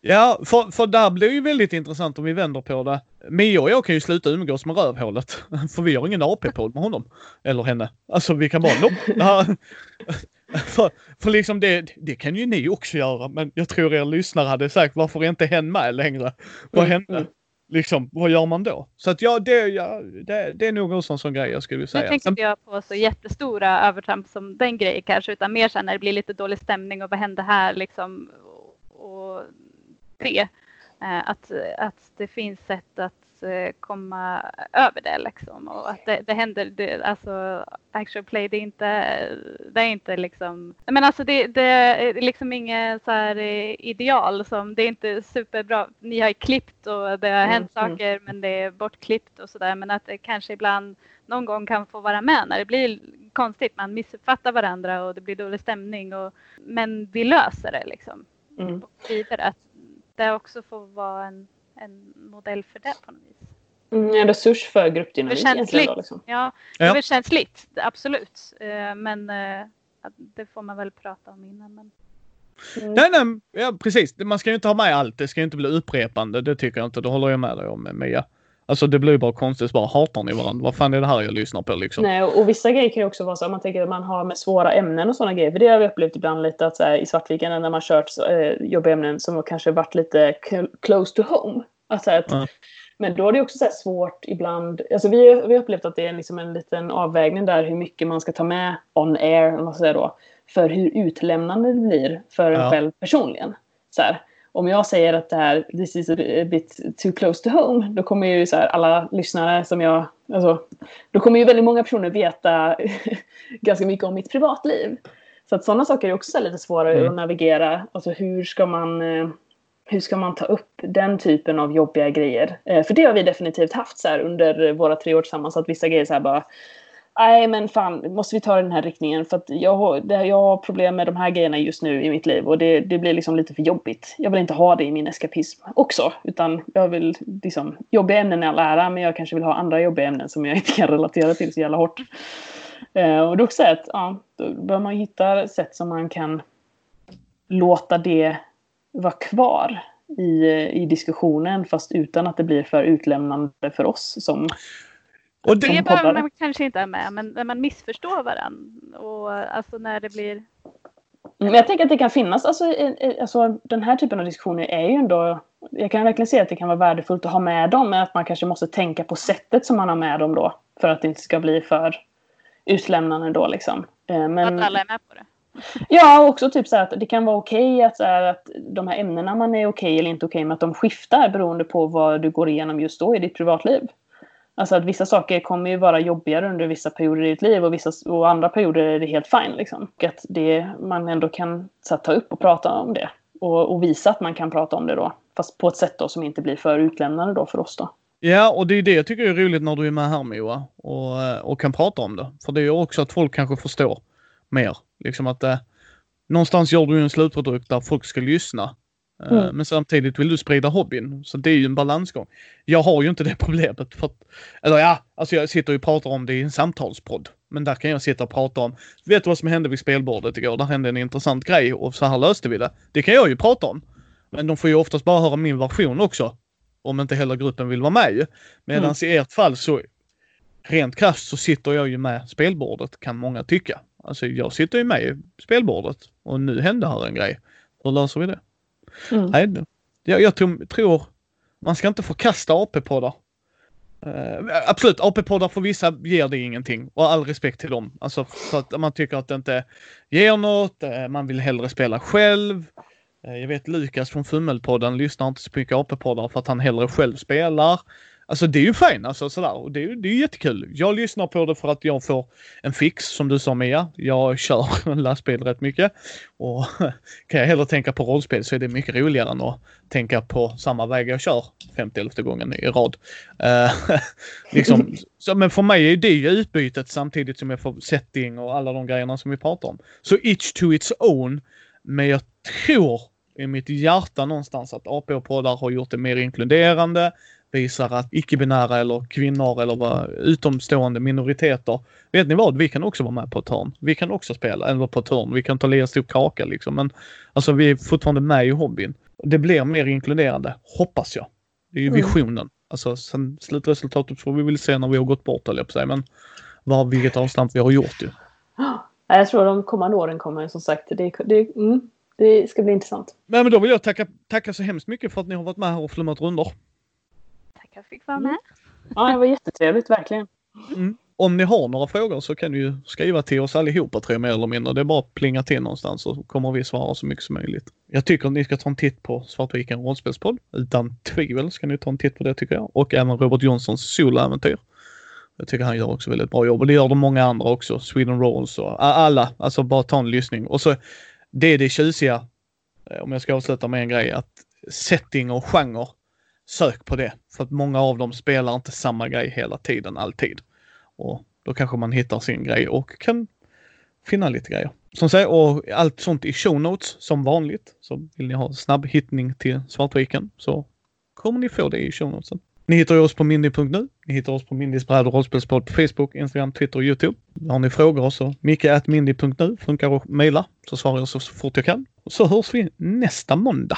Ja, för, för där blir ju väldigt intressant om vi vänder på det. Mia och jag kan ju sluta umgås med rövhålet. För vi har ingen AP-podd med honom. Eller henne. Alltså vi kan bara det här- för, för liksom det, det kan ju ni också göra. Men jag tror er lyssnare hade sagt varför är inte hen med längre? Vad
Mm,
hände?
mm.
Liksom, vad gör man då? Så att ja, det, ja, det, det är nog en sån, sån grej jag skulle
Nu
säga.
tänker
Sen,
inte jag på så jättestora övertramp som den grejen kanske, utan mer sen när det blir lite dålig stämning och vad hände här liksom. Och det. Eh, att, att det finns sätt att eh, komma över det liksom. Och att det, det händer, det, alltså actual play, det är inte, det är inte liksom, men alltså det, det är liksom inget så här eh, ideal som, det är inte superbra. Ni har klippt och det har
Mm,
hänt
mm.
saker men det är bortklippt och sådär. Men att det kanske ibland någon gång kan få vara med när det blir konstigt. Man missuppfattar varandra och det blir dålig stämning. Och, men vi löser det liksom.
Mm.
Och vidare. Att det också får vara en, en modell för det på något vis.
Mm, en resurs för gruppdynamik egentligen. Då, liksom.
Ja,
Ja.
det är väl känsligt, absolut. Eh, Men eh, det får man väl prata om innan. Men...
Mm.
nej, nej, ja, precis. Man ska ju inte ha med allt. Det ska ju inte bli upprepande. Det tycker jag inte. Det håller jag med dig om Mia. Alltså det blir bara konstigt. Bara hatar ni varandra? Vad fan är det här jag lyssnar på liksom?
Nej, och, vissa grejer kan ju också vara så att man tänker att man har med svåra ämnen och sådana grejer. För det har vi upplevt ibland lite att så här, i Svartviken när man kört så, eh, jobbiga ämnen som kanske varit lite cl- close to home. Att, så här, att
Ja.
Men då är det också så svårt ibland. Alltså vi, vi har upplevt att det är liksom en liten avvägning där hur mycket man ska ta med on air, om man säger då, för hur utlämnande det blir för en
Ja.
själv personligen. Så här, om jag säger att det här this is a bit too close to home, då kommer ju så här, alla lyssnare som jag, alltså, då kommer ju väldigt många personer veta ganska mycket om mitt privatliv. Så att sådana saker är också lite svårare
Mm.
att navigera. Alltså hur ska man eh, hur ska man ta upp den typen av jobbiga grejer? Eh, för det har vi definitivt haft så här under våra tre år tillsammans. Att vissa grejer så här bara Nej men fan, måste vi ta den här riktningen? För att jag, har- det, jag har problem med de här grejerna just nu i mitt liv och det, det blir liksom lite för jobbigt. Jag vill inte ha det i min eskapism också. Utan jag vill liksom, jobbiga ämnen i all ära men jag kanske vill ha andra jobbiga ämnen som jag inte kan relatera till så jävla hårt. Eh, och det är också att ja, då bör man hitta sätt som man kan låta det vara kvar i, eh, i diskussionen fast utan att det blir för utlämnande för oss som
och det,
Det
som
behöver man kanske inte ha med, men när man missförstår varandra och alltså när det blir...
Men jag tänker att det kan finnas, alltså, alltså den här typen av diskussioner är ju ändå, jag kan verkligen se att det kan vara värdefullt att ha med dem, men att man kanske måste tänka på sättet som man har med dem då, för att det inte ska bli för utlämnande då liksom. Eh, Men,
Att alla är med på det.
ja, och också typ så här att det kan vara okej att, så här, att de här ämnena man är okej eller inte okej med, att de skiftar beroende på vad du går igenom just då i ditt privatliv. Alltså att vissa saker kommer ju vara jobbigare under vissa perioder i ditt liv och, vissa, och andra perioder är det helt fine. Liksom. Och att det, man ändå kan så här, ta upp och prata om det. Och, och visa att man kan prata om det då. Fast på ett sätt då som inte blir för utlämnande då för oss då.
Ja, och det är det jag tycker är roligt när du är med här Moa och, eh, och kan prata om det. För det är ju också att folk kanske förstår mer. Liksom att eh, någonstans gör du ju en slutprodukt där folk ska lyssna. Eh,
Mm.
Men samtidigt vill du sprida hobbyn. Så det är ju en balansgång. Jag har ju inte det problemet. För att, eller ja, alltså jag sitter ju och pratar om det i en samtalspodd. Men där kan jag sitta och prata om, vet du vad som hände vid spelbordet igår? Där hände en intressant grej och så här löste vi det. Det kan jag ju prata om. Men de får ju oftast bara höra min version också. Om inte hela gruppen vill vara med ju. Medan i ert fall så rent krasst så sitter jag ju med spelbordet kan många tycka. Alltså jag sitter ju med i spelbordet och nu hände här en grej. Hur löser vi det?
Mm.
Nej, jag, jag tror, tror man ska inte förkasta AP-poddar. Uh, absolut, AP-poddar för vissa ger det ingenting och all respekt till dem. Alltså för att man tycker att det inte ger något, eh, man vill hellre spela själv. Eh, jag vet Lukas från Fummelpodden lyssnar inte så mycket AP-poddar för att han hellre själv spelar. Alltså det är ju fint alltså sådär och det är det är jättekul. Jag lyssnar på det för att jag får en fix som du sa Mia. Jag kör lastbil rätt mycket och kan jag hellre tänka på rollspel så är det mycket roligare än att tänka på samma väg jag kör 50 gången i rad. Eh, liksom, så, men för mig är det ju utbytet samtidigt som jag får setting och alla de grejerna som vi pratar om. Så each to its own. Men jag tror i mitt hjärta någonstans att AP-poddar har gjort det mer inkluderande, visar att icke-binära eller kvinnor eller vad, utomstående minoriteter. Vet ni vad? Vi kan också vara med på ett hörn. Vi kan också spela, eller på ett hörn. Vi kan ta lite stor kaka liksom. Men alltså vi är fortfarande med i hobbyn. Det blir mer inkluderande, hoppas jag. Det är ju
Mm.
visionen. Alltså sen slutresultatet får vi väl se när vi har gått bort höll jag på säga. Men vad, vilket avstamp vi har gjort ju.
Ja, Jag tror de kommande åren kommer som sagt, det, det, mm, det ska bli intressant.
Men, men då vill jag tacka, tacka så hemskt mycket för att ni har varit med här och flummat rundor.
Tack att jag fick vara med.
Ja, det var jättetrevligt verkligen.
Om ni har några frågor så kan ni ju skriva till oss allihopa tror jag mer eller mindre. Det är bara att plinga till någonstans så kommer vi svara så mycket som möjligt. Jag tycker att ni ska ta en titt på Svartviken rollspelspodd. Utan tvivel ska ni ta en titt på det tycker jag. Och även Robert Jonssons soloäventyr. Jag tycker han gör också väldigt bra jobb och det gör de många andra också. Sweden Rolls och alla. Alltså bara ta en lyssning. Och så det är det tjusiga, eh, om jag ska avsluta med en grej, att setting och genre, sök på det. För att många av dem spelar inte samma grej hela tiden, alltid. Och då kanske man hittar sin grej och kan finna lite grejer. Som säger, och allt sånt i show notes som vanligt. Så vill ni ha snabb hittning till Svartviken så kommer ni få det i show notesen. Ni hittar ju oss på mindy.nu. Ni hittar oss på Mindys bräd och rollspelspodd på Facebook, Instagram, Twitter och Youtube. Har ni frågor så micke.mindy.nu funkar att mejla så svarar jag så fort jag kan. Så hörs vi nästa måndag.